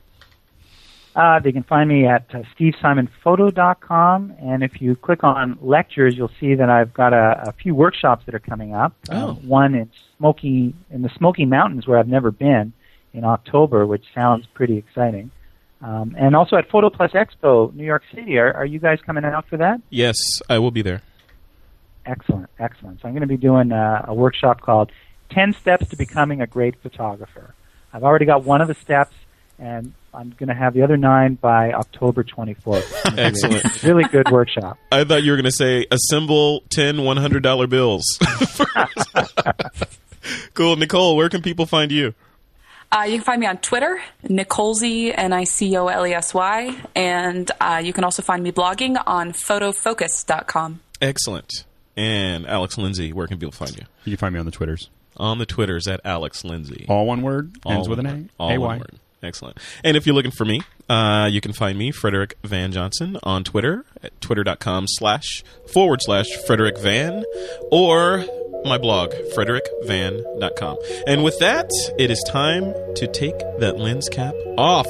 Uh, they can find me at uh, stevesimonphoto.com, and if you click on lectures, you'll see that I've got a, a few workshops that are coming up. Oh. Uh, one in Smoky in the Smoky Mountains, where I've never been, in October, which sounds pretty exciting. Um, and also at Photo Plus Expo, New York City. Are, are you guys coming out for that? yes i will be there Excellent, excellent. So I'm going to be doing a, a workshop called 10 Steps to Becoming a Great Photographer. I've already got one of the steps, and I'm going to have the other nine by October 24th. *laughs* It's gonna a Excellent. really good workshop. i thought you were going to say assemble 10 $100 bills *laughs* cool nicole where can people find you Uh, you can find me on Twitter, Nicolesy, N I C O L E S Y, and uh, you can also find me blogging on photofocus.com. Excellent. And Alex Lindsay, where can people find you? You can find me on the Twitters. On the Twitters at Alex Lindsay. All one word, ends All with an word. A. All A-Y. one word. Excellent. And if you're looking for me, uh, you can find me, Frederick Van Johnson, on Twitter at twitter.com slash forward slash Frederick Van or my blog, frederickvan.com. And with that, it is time to take that lens cap off.